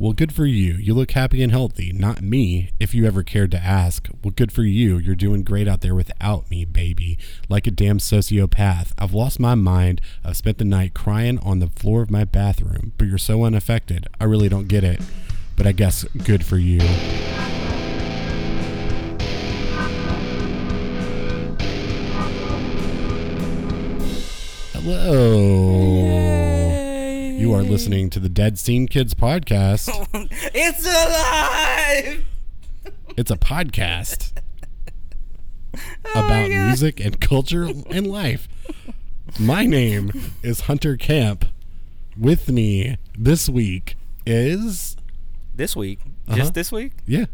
Well, good for you. You look happy and healthy. Not me, if you ever cared to ask. Well, good for you. You're doing great out there without me, baby. Like a damn sociopath. I've lost my mind. I've spent the night crying on the floor of my bathroom, but you're so unaffected. I really don't get it. But I guess good for you. Hello. You are listening to the Dead Scene Kids podcast. it's alive. It's a podcast Oh about music and culture and life. My name is Hunter Camp. With me this week is This week, Uh-huh. just this week. yeah.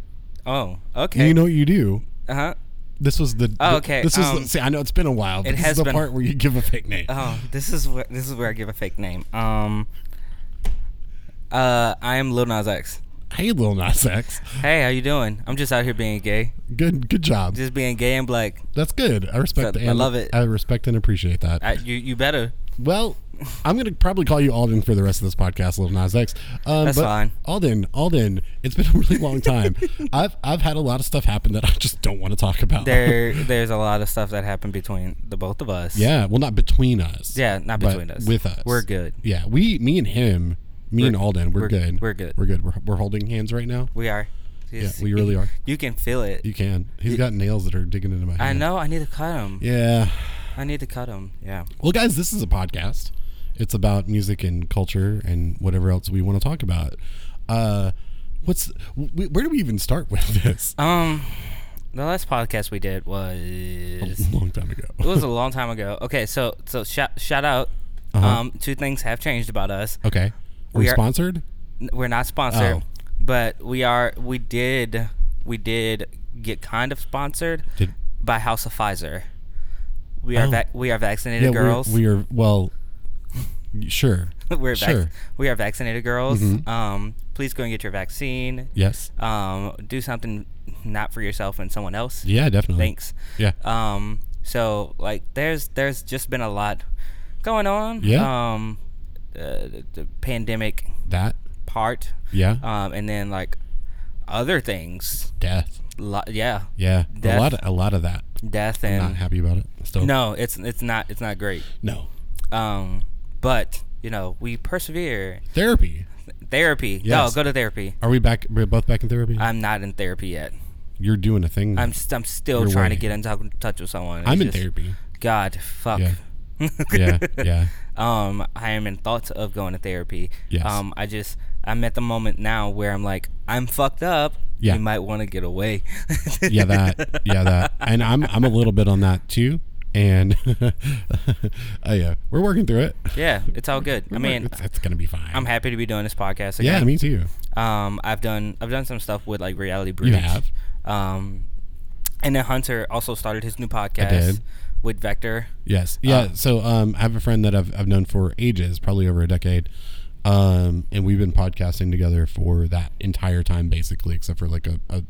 Oh, okay. You know what you do. uh huh. This was the Oh, okay, This is um, the, see. I know it's been a while. But it this has is the been- part where you give a fake name. Oh, this is where this is where I give a fake name. Um. Uh, I am Lil Nas X. hey, Lil Nas X. Hey, how you doing? I'm just out here being gay, Good, good job. just being gay and black. That's good. I respect. So, I and love it. I respect and appreciate that. I, you you better. Well, I'm gonna probably call you Alden for the rest of this podcast, Little Nas X. Um, That's but fine. Alden, Alden, it's been a really long time. I've I've had a lot of stuff happen that I just don't want to talk about. There there's a lot of stuff that happened between the both of us. yeah, well, not between us. Yeah, not between us. With us, We're good. Yeah, we, me and him, me and We're- Alden, we're, we're- good. we're good. We're good. We're, we're holding hands right now. We are. Yeah, we really are. You can feel it. You can. He's got nails that are digging into my hand. I know. I need to cut them. Yeah. I need to cut them. Yeah. Well, guys, this is a podcast. It's about music and culture and whatever else we want to talk about. Uh, what's where do we even start with this? Um, the last podcast we did was A was long time ago. it was a long time ago. Okay, so so shout shout out. Uh-huh. Um, two things have changed about us. okay. We we are- sponsored? We're not sponsored, Oh. but we are. We did. We did get kind of sponsored Did by House of Pfizer. We are Oh. vac- we are vaccinated yeah, girls. We're, we are well. Sure. We're vac- sure. we are vaccinated girls. Mhm. Um, please go and get your vaccine. Yes. Um, do something not for yourself and someone else. Yeah, definitely. Thanks. Yeah. Um, so like there's there's just been a lot going on. Yeah. Um, the, the pandemic That. part. Yeah. Um, and then like other things. Death. Lo- yeah, Yeah. Death. A lot. Of, a lot of that. death and I'm not happy about it. Still. no, it's it's not it's not great. No. Um, but you know we persevere. Therapy. Therapy. Yes. No, go to therapy. Are we back? We're both back in therapy. I'm not in therapy yet. You're doing a thing. I'm st- I'm still trying to get in tou- touch with someone. It's I'm in just- therapy. God, fuck. Yeah. Yeah. Yeah. um, I am in thoughts of going to therapy. Yes. Um, I just I'm at the moment now where I'm like I'm fucked up. Yeah. You might want to get away. yeah that yeah that and i'm i'm a little bit on that too and uh, yeah we're working through it yeah, it's all good. I We're mean, working- it's, it's gonna be fine I'm happy to be doing this podcast yeah me too Um, I've done I've done some stuff with like Reality Breach. you have Um, and then Hunter also started his new podcast did. With Vector. yes yeah Uh, so um i have a friend that i've, I've known for ages probably over a decade um and we've been podcasting together for that entire time basically except for like a a,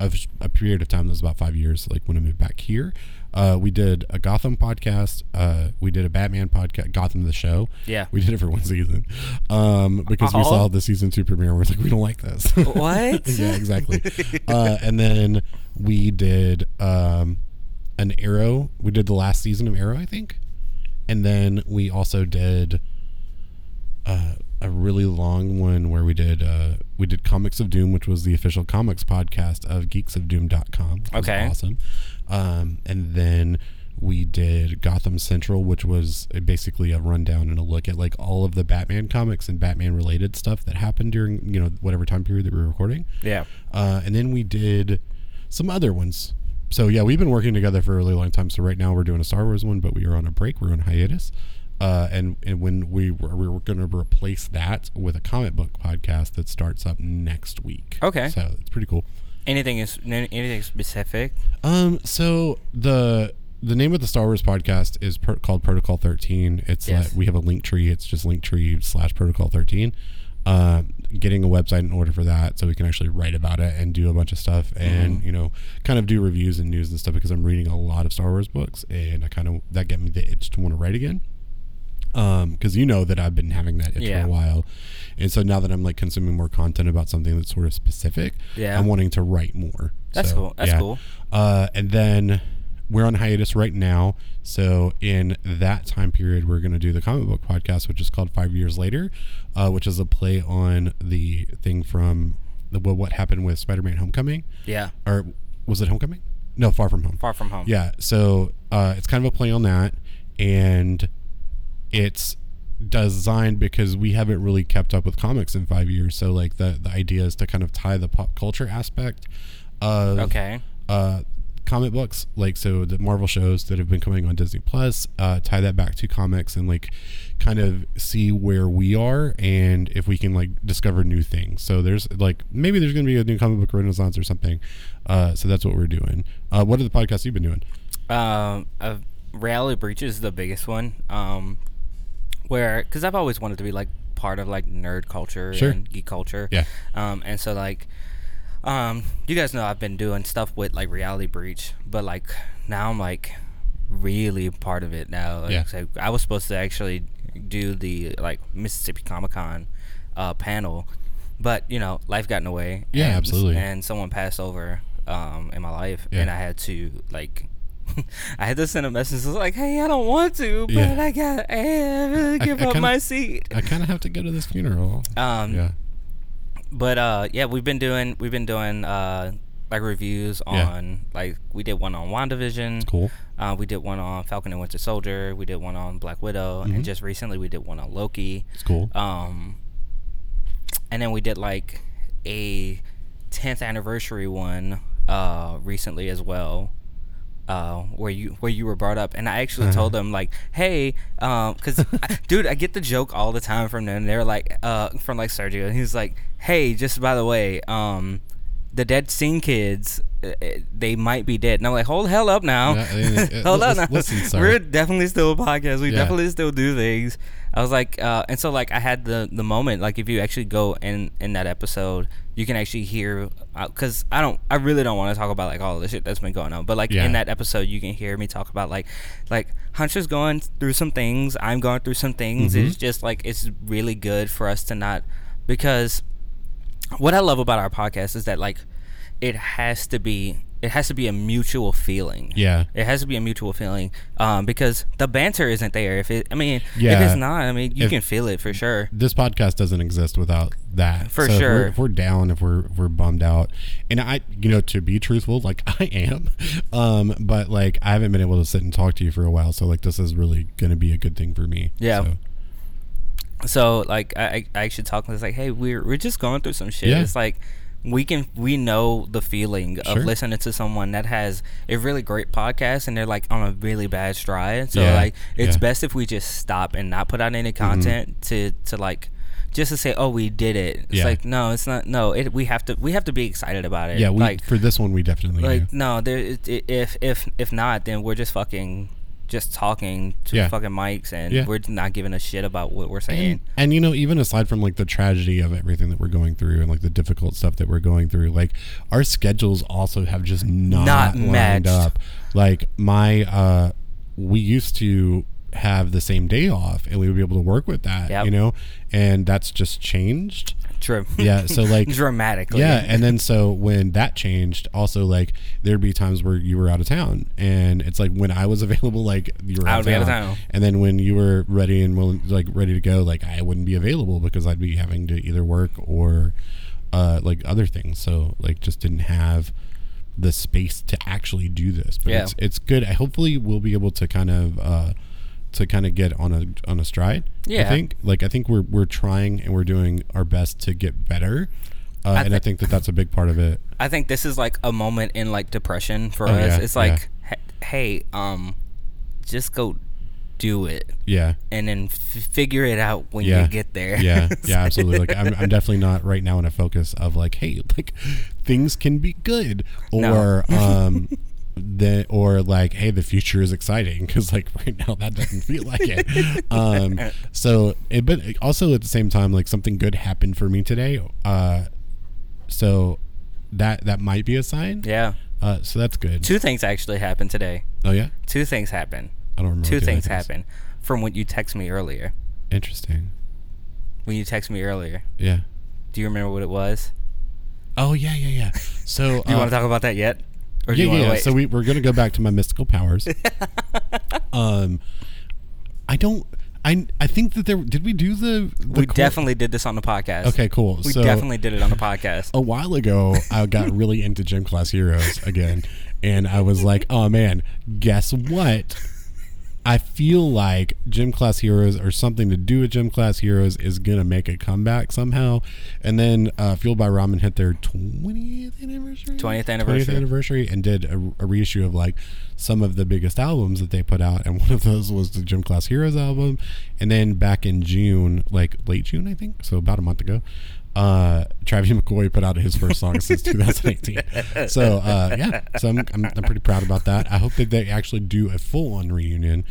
a, a period of time that was about five years like when i moved back here uh, we did a Gotham podcast. Uh, we did a Batman podcast, Gotham the show. Yeah. We did it for one season um, because we Oh. saw the season two premiere. and We're like, we don't like this. What? yeah, exactly. uh, and then we did um, an Arrow. We did the last season of Arrow, I think. And then we also did uh, a really long one where we did uh, we did Comics of Doom, which was the official comics podcast of geeksofdoom.com. which was Okay. awesome. Um, and then we did Gotham Central, which was basically a rundown and a look at like all of the Batman comics and Batman related stuff that happened during you know whatever time period that we were recording. Yeah. Uh, and then we did some other ones. So yeah, we've been working together for a really long time. So right now we're doing a Star Wars one, but we are on a break. We're on hiatus. Uh, and, and when we were, we were going to replace that with a comic book podcast that starts up next week. Okay. So it's pretty cool. Anything is anything specific? Um, so the the name of the Star Wars podcast is per, called Protocol Thirteen. It's Yes. like we have a Linktree. It's just Linktree slash Protocol Thirteen. Uh, getting a website in order for that, so we can actually write about it and do a bunch of stuff, and Mm-hmm. you know, kind of do reviews and news and stuff because I'm reading a lot of Star Wars books, and I kind of that get me the itch to want to write again. Um, because you know that I've been having that itch Yeah. for a while, and so now that I'm like consuming more content about something that's sort of specific, Yeah. I'm wanting to write more. That's So, cool. That's yeah. cool. Uh, and then we're on hiatus right now. So in that time period, we're going to do the comic book podcast, which is called Five Years Later, uh, which is a play on the thing from the what what happened with Spider-Man: Homecoming, Yeah. or was it Homecoming? No, Far From Home. Far from home. Yeah, so uh, it's kind of a play on that, and it's designed because we haven't really kept up with comics in five years. So like the the idea is to kind of tie the pop culture aspect of Okay. uh, comic books, like so the Marvel shows that have been coming on Disney Plus, uh, tie that back to comics and like kind of see where we are and if we can like discover new things. So there's like maybe there's gonna be a new comic book renaissance or something. Uh, so that's what we're doing. Uh, what are the podcasts you've been doing? Um, uh, Reality Breach is the biggest one. Um, where because I've always wanted to be like part of like nerd culture Sure. and geek culture. Yeah. Um, and so like, um, you guys know I've been doing stuff with like Reality Breach, but like now I'm like really part of it now. Like, Yeah. I was supposed to actually do the like Mississippi Comic Con uh, panel, but you know life got in the way. Yeah, and, absolutely. And someone passed over um, in my life, Yeah. and I had to like. I had to send a message. I was like, "Hey, I don't want to, but Yeah. I got I really I- give I up kinda- my seat." I kind of have to go to this funeral. Um, yeah. But uh, yeah, we've been doing we've been doing uh like reviews Yeah. on like we did one on WandaVision. Cool. Uh, we did one on Falcon and Winter Soldier. We did one on Black Widow, Mhm. and just recently we did one on Loki. It's cool. Um, and then we did like a 10th anniversary one uh recently as well. Uh, where you where you were brought up, and I actually Uh-huh. told them like, hey, um, cause I, dude, I get the joke all the time from them. They're like, uh, from like Sergio, and he's like, hey, just by the way, um, the dead scene kids, they might be dead. And I'm like, hold hell up now, Yeah, hold on now. listen, sir. We're definitely still a podcast. We Yeah. definitely still do things. I was like, uh, and so like I had the the moment like if you actually go in in that episode, you can actually hear because I don't I really don't want to talk about like all the shit that's been going on, but like Yeah. in that episode you can hear me talk about like like Hunter's going through some things, I'm going through some things. Mhm. It's just like it's really good for us to not because what I love about our podcast is that like it has to be it has to be a mutual feeling. Yeah. It has to be a mutual feeling, um, because the banter isn't there. If it, I mean, if Yeah. it's not, I mean, you If- can feel it for sure. this podcast doesn't exist without that. For So if we're- sure. If we're, down, if we're if we're bummed out, and I, you know, to be truthful, like I am, um, but like I haven't been able to sit and talk to you for a while, so like this is really gonna be a good thing for me. Yeah. So, So like, I, I actually talk. It's like, hey, we're we're just going through some shit. Yeah. It's like we can we know the feeling of listening to someone that has a really great podcast and they're like on a really bad stride. So Yeah, like, it's yeah. Mm-hmm. best if we just stop and not put out any content to to like. Just to say, oh, we did it. It's Yeah. like, no, it's not. No, it. We have to. We have to be excited about it. yeah, we like, for this one we definitely like do. no there it, it- if if if not then we're just fucking just talking to Yeah. fucking mics and Yeah. we're not giving a shit about what we're saying And, and you know, even aside from like the tragedy of everything that we're going through and like the difficult stuff that we're going through, like our schedules also have just not, Not lined matched. up. Like my, uh, we used to have the same day off and we would be able to work with that, Yep. you know, and that's just changed. True. Yeah, so, like- dramatically Yeah, and then so when that changed, also like there'd be times where you were out of town, and it's like when I was available, like you were out, of, out town. of town. and then when you were ready and willing, like ready to go, like I wouldn't be available because I'd be having to either work or uh, like other things. So like just didn't have the space to actually do this. But Yeah. it's it's good. I hopefully we'll be able to kind of. Uh, to kind of get on a on a stride, I think like I think we're we're trying and we're doing our best to get better, uh, and I think that that's a big part of it. i think this is like a moment in like depression for Oh, us yeah, it's like h- hey um just go do it Yeah, and then f- figure it out when Yeah. you get there yeah, yeah, absolutely. Like I'm, I'm definitely not right now in a focus of like, hey, like things can be good, No. or um, the or like, hey, the future is exciting because like right now that doesn't feel like it. Um, so, it, but also at the same time, like something good happened for me today. Uh, so that that might be a sign. yeah Uh, so that's good. two things actually happened today Oh yeah. two things happened I don't remember. Two what the other things thing happened from what you text me earlier. Interesting. When you text me earlier, Yeah. do you remember what it was? Oh yeah, yeah, yeah. So Do you uh, want to talk about that yet? Or yeah, yeah. So we we're gonna go back to my mystical powers. um, I don't. I I think that there did we do the, the we cor- definitely did this on the podcast. Okay, cool. We so definitely did it on the podcast. a while ago I got really into gym class heroes again, and I was like, oh man, guess what? I feel like Gym Class Heroes or something to do with Gym Class Heroes is gonna make a comeback somehow. And then uh, Fueled by Ramen hit their twentieth anniversary. 20th anniversary. 20th anniversary, and did a, a reissue of like some of the biggest albums that they put out, and one of those was the Gym Class Heroes album. And then back in June, like late June, I think, so about a month ago, uh, Travis McCoy put out his first song since 2018. So uh, yeah, so I'm, I'm I'm pretty proud about that. I hope that they actually do a full on reunion.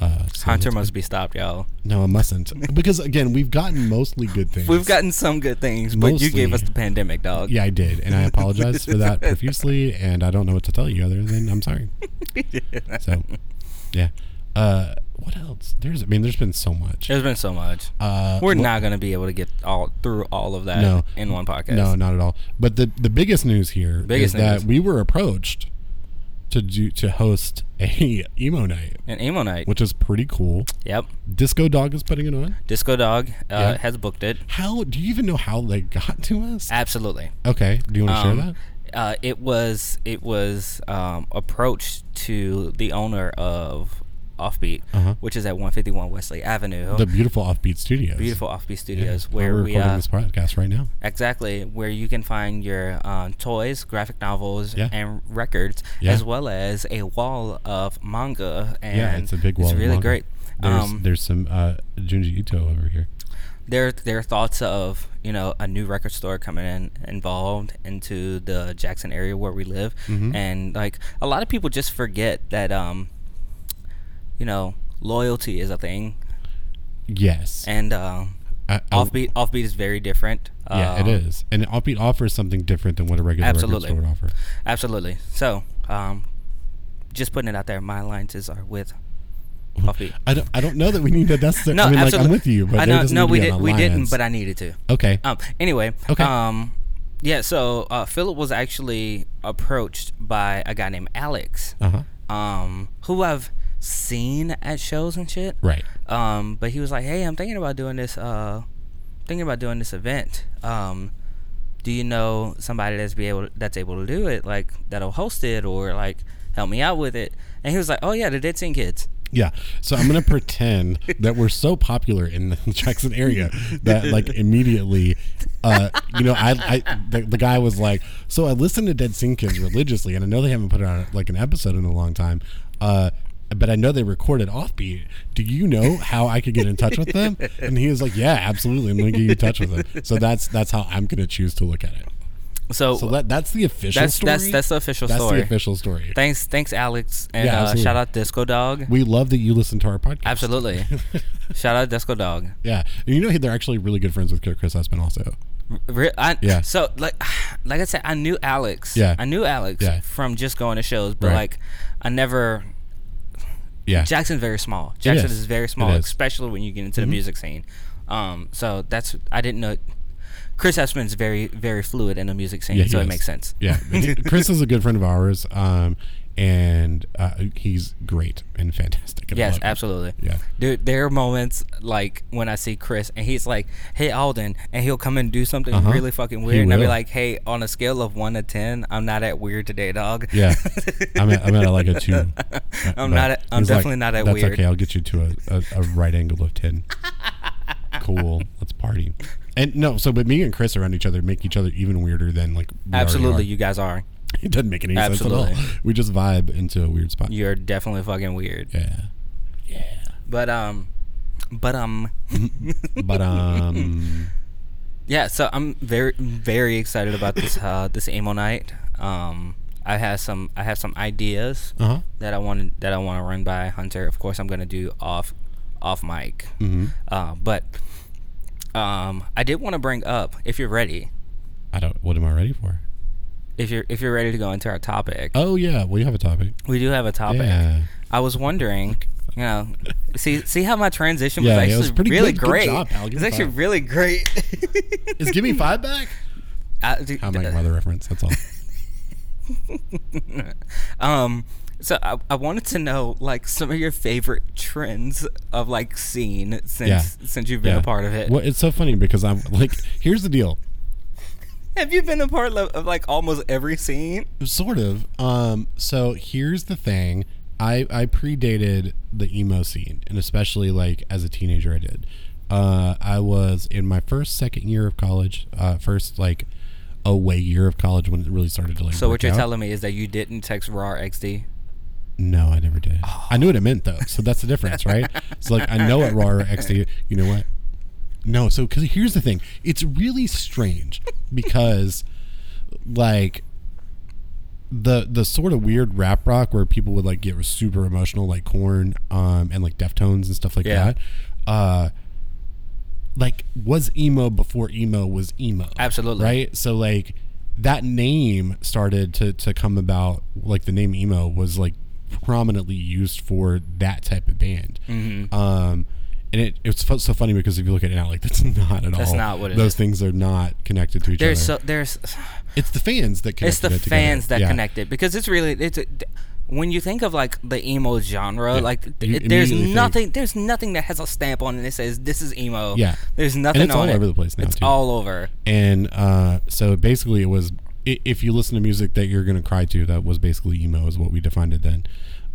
Uh, so Hunter must be stopped, y'all. No, I mustn't because again, we've gotten mostly good things. We've gotten some good things, but you gave us the pandemic, dog. Yeah, I did, and I apologize for that profusely, and I don't know what to tell you other than I'm sorry. So, yeah. Uh, what else? There's, I mean, there's been so much. There's been so much. Uh, We're well- not gonna be able to get all through all of that No. in one podcast. No, not at all. But the the biggest news here is Biggest that news. we were approached to do to host a emo night, An emo night. which is pretty cool. Yep. Disco Dog is putting it on. Disco Dog uh, Yeah. has booked it. How do you even know how they got to us? Absolutely. Okay, do you want to share Um, that? Uh, it was it was um, approached to the owner of Offbeat, Uh-huh. which is at 151 Wesley Avenue. The beautiful Offbeat Studios. beautiful Offbeat Yeah, Studios, where where we're we recording uh, this podcast right now. exactly where you can find your um, toys, graphic novels, Yeah. and records, Yeah. as well as a wall of manga. And yeah, it's a big wall. It's really great. There's Um, there's some uh, Junji Ito over here. their their thoughts of you know a new record store coming in involved into the Jackson area where we live, Mhm. and like a lot of people just forget that um, you know loyalty is a thing, Yes. and um, I- I- offbeat offbeat is very different. Yeah, it Um, is, and Offbeat offers something different than what a regular record store would offer. Absolutely. So um, just putting it out there, my alliances are with offbeat. I don't. I don't know that we need to necessarily. No, I mean, absolutely. like I'm with you, but I know, no, we did, we didn't, but I needed to. okay. Um. Anyway. Okay. Um. Yeah. So uh, Philip was actually approached by a guy named Alex, Uh huh. um, who I've seen at shows and shit. Right. Um. But he was like, "Hey, I'm thinking about doing this. Uh, thinking about doing this event. Um, do you know somebody that's be able that's able to do it, like that'll host it or like help me out with it?" And he was like, "Oh yeah, the Dead Scene Kids." Yeah. So I'm gonna pretend that we're so popular in the Jackson area that like immediately, uh, you know, I, I the, the guy was like, so I listen to Dead Scene Kids religiously, and I know they haven't put out like an episode in a long time. Uh, but I know they recorded Offbeat. Do you know how I could get in touch with them? And he was like, "Yeah, absolutely. I'm gonna get you in touch with them." So that's that's how I'm gonna choose to look at it. So, So that that's the official that's story. that's that's the official That's story. That's the official story. Thanks, thanks, Alex, and Yeah, uh, shout out Disco Dog. We love that you listen to our podcast. Absolutely, shout out Disco Dog. Yeah, and you know they're actually really good friends with Chris Espen also. Re- I, Yeah. So like, like I said, I knew Alex. Yeah. I knew Alex Yeah. from just going to shows, but Right. like, I never. Yeah, Jackson's very small. Jackson is. is. very small, is. especially when you get into the Mhm. music scene. Um, so that's I didn't know. Chris Espin's very very fluid in the music scene, Yeah, so is. it makes sense. yeah. Chris is a good friend of ours, um, and uh, he's great and fantastic. and Yes, him. absolutely. Yeah, Dude, there are moments like when I see Chris and he's like, "Hey Alden," and he'll come and do something Uh-huh. really fucking weird, and I'll be like, "Hey, on a scale of one to ten, I'm not at weird today, dog." yeah. I'm at, I'm at like a two. I'm But not at- I'm he's like, definitely not at That's weird." okay. I'll get you to a, a, a right angle of ten. cool. Let's party. And no, so but me and Chris around each other make each other even weirder than like Absolutely, you guys are. It doesn't make any sense at all. We just vibe into a weird spot. You're definitely fucking weird. Yeah. Yeah. But um, but um, But um yeah. So I'm very very excited about this uh this emo night. Um, I have some I have some ideas uh-huh. that I want that I want to run by Hunter. Of course, I'm gonna do off off mic. Mm-hmm. Uh, but um, I did want to bring up if you're ready, I don't what am I ready for? If you're if you're ready to go into our topic. Oh yeah, we have a topic. We do have a topic. Yeah. I was wondering You know, see see how my transition Yeah, was it actually was pretty really good. Good great. job, pal. It's actually five. really great. Is Give Me Five back? I, dude, I'm making weather reference. That's all. um, so I, I wanted to know like some of your favorite trends of like scene since Yeah. since you've been Yeah. a part of it. Well, it's so funny because I'm like, here's the deal. Have you been a part of, of like almost every scene? Sort of. Um, so here's the thing. I, I predated the emo scene, and especially like as a teenager, I did. Uh, I was in my first, second year of college, uh, first like away year of college when it really started to like. So what you're out. telling me is that you didn't text rawr XD? No, I never did. I knew what it meant though, so that's the difference, right? so like I know what rawr XD. You know what? No, so because here's the thing, it's really strange because like the the sort of weird rap rock where people would like get super emotional, like Korn, um, and like Deftones and stuff like Yeah. that. Uh, like was emo before emo was emo Absolutely. right so like that name started to to come about like the name emo was like prominently used for that type of band Mm-hmm. um and it it's so funny because if you look at it now like that's not at That's all That's not what it those is. things are not connected to each There's other so there's it's the fans that connect it's the it fans that Yeah. connect it because it's really it's when you think of like the emo genre Yeah. like it, there's immediately think- nothing there's nothing that has a stamp on it that says this is emo Yeah. there's nothing on it. it's all over the place now, it's too. all over and uh, so basically it was if you listen to music that you're gonna cry to that was basically emo is what we defined it then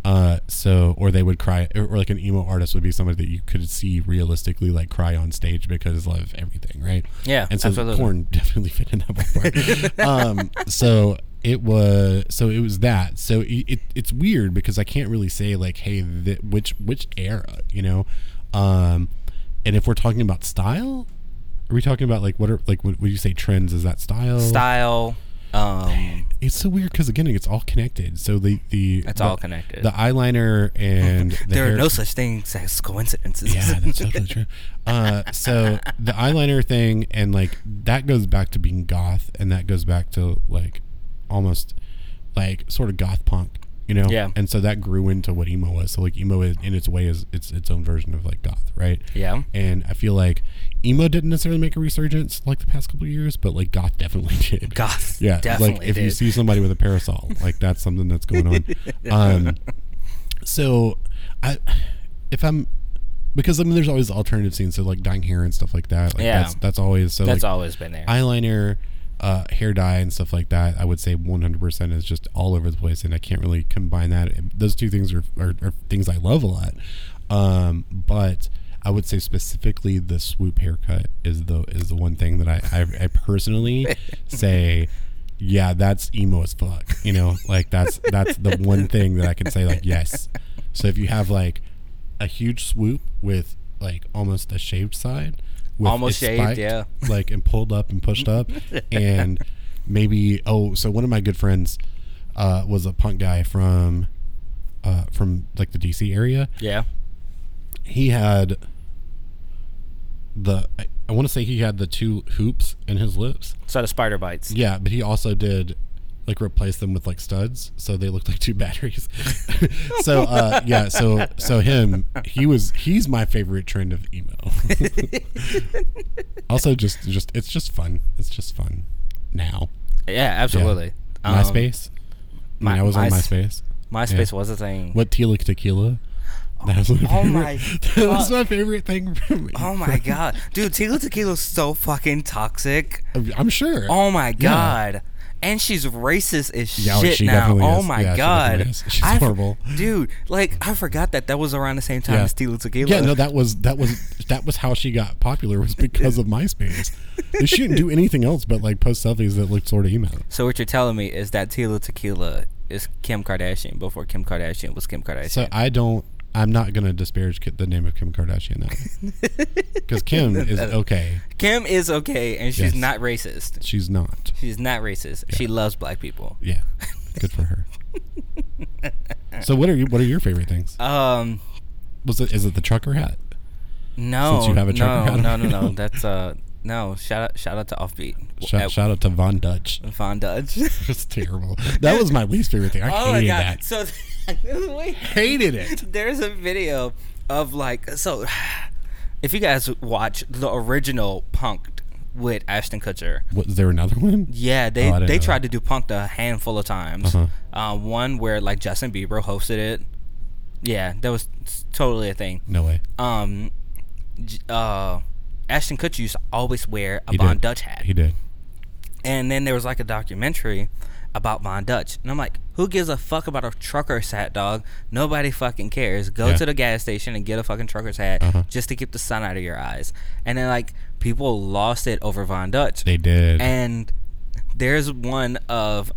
uh, so or they would cry or, or like an emo artist would be somebody that you could see realistically like cry on stage because of everything right? Yeah, and so absolutely. porn definitely fit in that ballpark. Um, so it was so it was that. So it, it, it's weird because i can't really say like hey th- which which era you know? Um and if we're talking about style are we talking about like what are like when when you say trends? Is that style? Style um it's so weird because again it's all connected so the the It's the- all connected. the eyeliner and the there are no such things as coincidences yeah, that's totally true. Uh, so the eyeliner thing and like that goes back to being goth, and that goes back to like almost like sort of goth punk, you know? Yeah. And so that grew into what emo was. So like emo is, in its way is it's its own version of like goth, right? yeah And I feel like emo didn't necessarily make a resurgence like the past couple of years, but like goth definitely did. goth Yeah, definitely like if you see somebody with a parasol, like that's something that's going on. Um, so I, if I'm, because I mean, there's always alternative scenes, so like dying hair and stuff like that. Like Yeah. that's that's always so that's like always been there eyeliner, uh, hair dye and stuff like that. I would say 100% is just all over the place, and I can't really combine that. Those two things are are, are things I love a lot, um, but. I would say specifically the swoop haircut is the is the one thing that I I, I personally say yeah, that's emo as fuck. You know, like that's that's the one thing that I can say like yes. So if you have like a huge swoop with like almost a shaved side, Almost shaved, spiked, yeah. like and pulled up and pushed up, and maybe oh, so one of my good friends uh, was a punk guy from uh, from like the DC area. yeah He had the I, I want to say he had the two hoops in his lips. so the spider bites Yeah, but he also did like replace them with like studs, so they looked like two batteries. so uh, yeah, so so him, he was he's my favorite trend of emo. also, just just it's just fun. It's just fun now. yeah absolutely Um, MySpace. I, mean, my- I was on MySpace. myspace Yeah. was a thing What Tila Tequila? That was my Oh my that was my favorite thing. From oh my god dude tila tequila's so fucking toxic I'm sure. Oh my god. And she's racist as Yeah, oh, shit she now. Oh is. my Yeah, god. is. She's I f- horrible. Dude, like I forgot that that was around the same time Yeah. as Tila Tequila. Yeah, no, that was that was that was how she got popular was because of MySpace. she didn't do anything else but like post selfies that looked sort of emo. so what you're telling me is that Tila Tequila is Kim Kardashian before Kim Kardashian was Kim Kardashian. So I don't. I'm not gonna disparage the name of Kim Kardashian now, because Kim is okay. Kim is okay and Yes. she's not racist. She's not. She's not racist. She loves black people. Yeah, good for her. so what are you? What are your favorite things? Um Was it? Is it the trucker hat? no. Since you have a trucker no, hat no, on no, no. That's uh No, shout out shout out to Offbeat. Shout, At shout out to Von Dutch. Von Dutch. It's terrible. That was my least favorite thing. I oh hated that. So. Hated it. There's a video of like so if you guys watch the original Punk'd with Ashton Kutcher. Was there another one? Yeah, they Oh, they tried to do Punk'd a handful of times. Uh-huh. Uh, one where like Justin Bieber hosted it. Yeah, that was totally a thing. No way. Um, uh, Ashton Kutcher used to always wear a He Von did. Dutch hat. He did. And then there was like a documentary about Von Dutch. And I'm like, who gives a fuck about a trucker's hat, dog? Nobody fucking cares. Go Yeah. to the gas station and get a fucking trucker's hat Uh-huh. just to keep the sun out of your eyes. And then like people lost it over Von Dutch. They did. And there's one of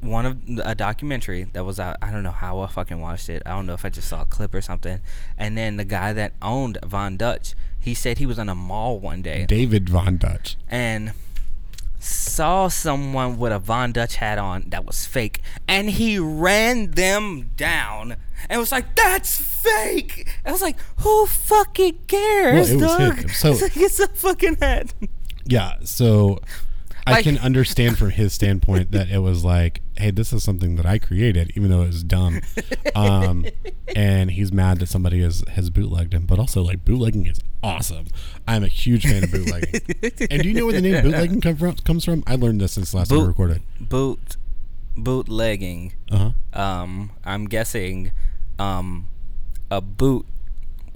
one of a documentary that was out. I don't know how I fucking watched it. I don't know if I just saw a clip or something. And then the guy that owned Von Dutch, he said he was in a mall one day David Von Dutch. and saw someone with a Von Dutch hat on that was fake, and he ran them down and was like, "That's fake." I was like, "Who fucking cares, Well, it was dog?" him. So- it's, like, it's a fucking hat. Yeah, so I can understand from his standpoint that it was like, hey, this is something that I created, even though it was dumb. Um, and he's mad that somebody has, has bootlegged him. But also, like, bootlegging is awesome. I'm a huge fan of bootlegging. and do you know where the name bootlegging come from, comes from? I learned this since last time we Boot- recorded. Boot, bootlegging. Uh huh. Um, I'm guessing, um, a boot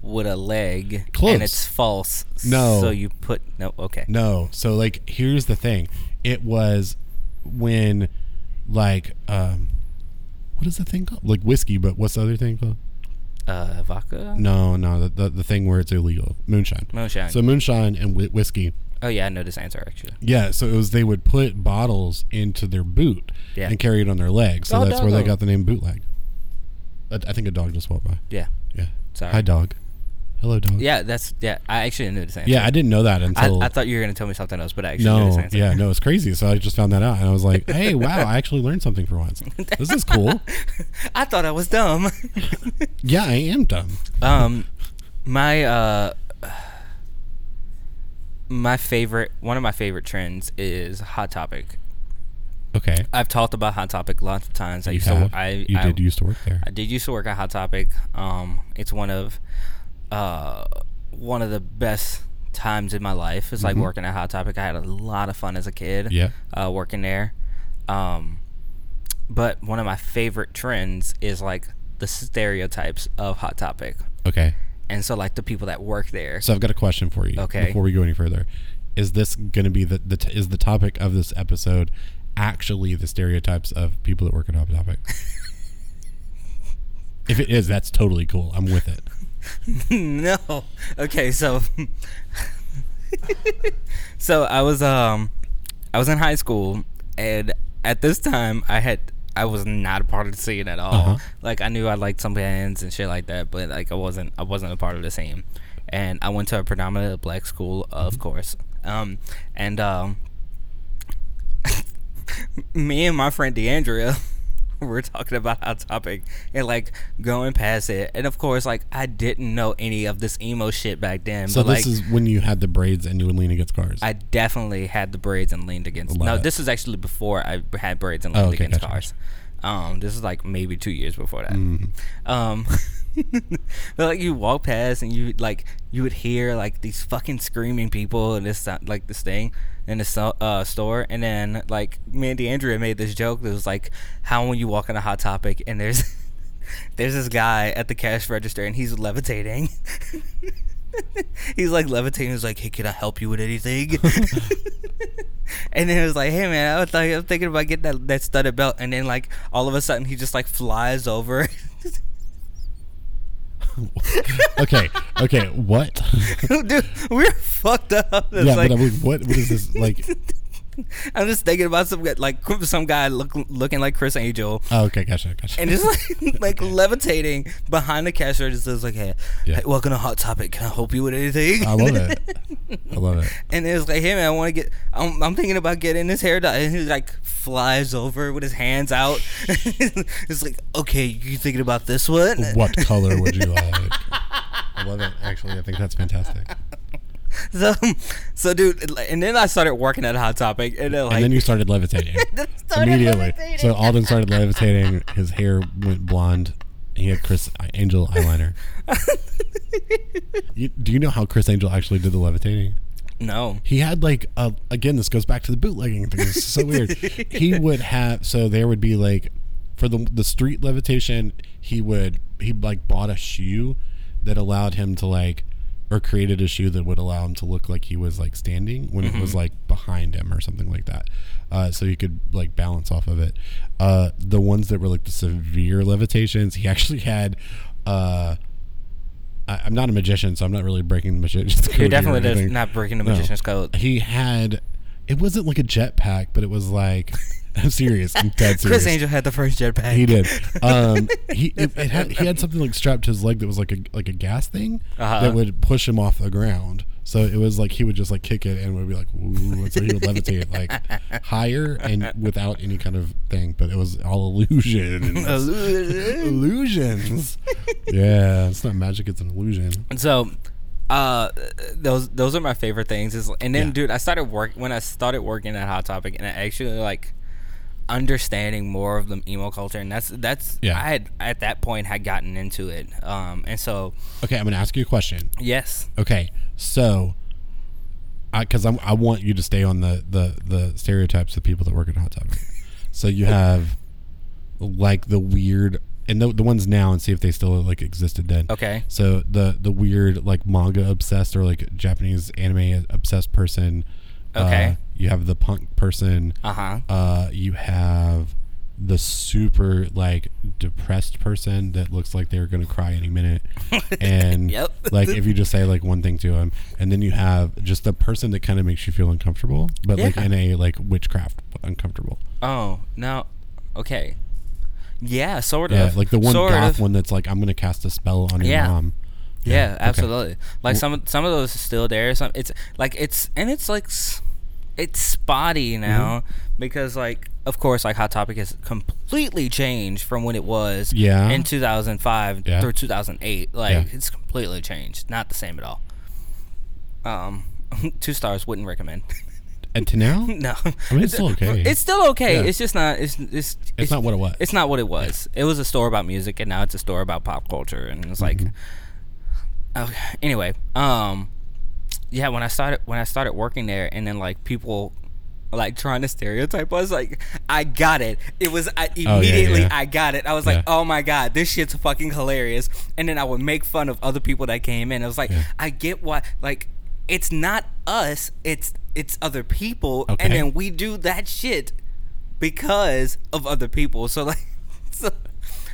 with a leg, Close. and it's false. No. So you put no. Okay. No. So like here's the thing. It was when like um what is the thing called? Like whiskey, but what's the other thing called? Uh, vodka. No, no, the the, the thing where it's illegal. Moonshine. Moonshine. So moonshine and whi- whiskey. oh yeah, I know this answer actually. Yeah, so it was they would put bottles into their boot Yeah. and carry it on their leg. So Oh, that's where they got the name bootleg. I, I think a dog just walked by. Yeah. Yeah. Sorry. Hi dog. Hello dog. Yeah, that's yeah. I actually knew the answer. Yeah, I didn't know that I, until I thought you were gonna tell me something else, but I actually knew this No, yeah, no, it's crazy. So I just found that out, and I was like, "Hey, wow! I actually learned something for once. This is cool." I thought I was dumb. Yeah, I am dumb. um, my uh, my favorite one of my favorite trends is Hot Topic. Okay, I've talked about Hot Topic lots of times. I you used have. to. I you I, did used to work there. I did used to work at Hot Topic. Um, it's one of uh one of the best times in my life. It's like Mhm. working at Hot Topic. I had a lot of fun as a kid. Yeah. Uh, working there. Um, but one of my favorite trends is like the stereotypes of Hot Topic, Okay, and so like the people that work there. so I've got a question for you. Okay. Before we go any further, is this going to be the, the t- is the topic of this episode actually the stereotypes of people that work at Hot Topic? if it is, that's totally cool. I'm with it. no. Okay, so so I was um I was in high school and at this time I had I was not a part of the scene at all. Uh-huh. Like I knew I liked some bands and shit like that, but like I wasn't I wasn't a part of the scene. And I went to a predominantly black school, of course. Um and um me and my friend DeAndrea were talking about Hot Topic and like going past it, and of course, like I didn't know any of this emo shit back then. So but this like, is when you had the braids and you would lean against cars. I definitely had the braids and leaned against. No, this is actually before I had braids and Oh, leaned okay, against gotcha, cars. Um, this is like maybe two years before that. Mhm. Um, like you walk past and you like you would hear like these fucking screaming people and this like this thing in the uh, store, and then like me and DeAndrea made this joke that was like how when you walk in a hot topic and there's there's this guy at the cash register and he's levitating. he's like levitating. He's like, "Hey, can I help you with anything?" and then it was like, "Hey, man, I was like, I'm thinking about getting that that studded belt." And then like all of a sudden, he just like flies over. Okay, okay, what? Dude, we're fucked up. It's yeah, like, but I mean, what? What is this like? I'm just thinking about some guy, like some guy look, looking like Criss Angel. Oh, okay, gotcha, gotcha. and just like like levitating behind the cashier, just It's like, hey, Yeah. hey, welcome to Hot Topic. Can I help you with anything? I love it. I love it. and it was like, hey man, I want to get. I'm, I'm thinking about getting this hair done. And he like flies over with his hands out. it's like, okay, you thinking about this one? What color would you like? I love it. Actually, I think that's fantastic. so, so, dude, and then I started working at Hot Topic, and then like, and then you started levitating started immediately. levitating. So Alden started levitating. His hair went blonde. He had Criss Angel eyeliner. you, do you know how Criss Angel actually did the levitating? no, He had like a again. This goes back to the bootlegging thing. It's so weird. He would have so there would be like for the the street levitation. He would he like bought a shoe that allowed him to like or created a shoe that would allow him to look like he was like standing when it was like behind him or something like that. Uh, so he could like balance off of it. Uh, the ones that were like the severe levitations, he actually had. Uh, I, I'm not a magician, so I'm not really breaking the magician's code. you're definitely not breaking the No. magician's code. He had. It wasn't like a jetpack, but it was like. I'm serious. I'm dead serious. Criss Angel had the first jetpack. He did. Um, he it, it had he had something like strapped to his leg that was like a like a gas thing Uh-huh. that would push him off the ground. So it was like he would just like kick it and would be like, Ooh, and so he would levitate like higher and without any kind of thing, but it was all illusion. illusions. yeah, it's not magic; it's an illusion. And so uh those those are my favorite things is and then Yeah. dude i started work when i started working at hot topic and i actually like understanding more of the emo culture and that's that's Yeah. i had at that point had gotten into it um and so Okay, I'm gonna ask you a question. yes Okay, so because I'm I want you to stay on the the the stereotypes of people that work at Hot Topic. So you have like the weird and the, the ones now and see if they still like existed then. okay So the the weird like manga obsessed or like Japanese anime obsessed person. Okay. Uh, you have the punk person. uh-huh Uh, you have the super like depressed person that looks like they're gonna cry any minute, and Yep. like if you just say like one thing to them, and then you have just the person that kind of makes you feel uncomfortable, but like in a like witchcraft uncomfortable. oh no okay yeah sort of. Yeah, of like the one sort goth of. one that's like I'm gonna cast a spell on your Yeah. mom. Yeah, okay. absolutely. Like some of- some of those are still there. Some it's like it's and it's like it's spotty now Mm-hmm. because like of course like Hot Topic has completely changed from when it was Yeah. in 2005 Yeah. through 2008. Like Yeah. it's completely changed. Not the same at all. Um, two stars wouldn't recommend. And to now, no, I mean, it's still okay. It's still okay. Yeah. It's just not. It's it's It's not what it was. It's not what it was. It was a store about music, and now it's a store about pop culture, and it's like. Mm-hmm. Okay. Anyway, um, yeah. When I started when I started working there, and then like people. Like trying to stereotype us, like I got it. It was I, Oh, yeah, immediately yeah. I got it. I was like, "Oh my god, this shit's fucking hilarious!" And then I would make fun of other people that came in. I was like, Yeah. "I get why." Like, it's not us. It's it's other people, Okay. and then we do that shit because of other people. So like, so,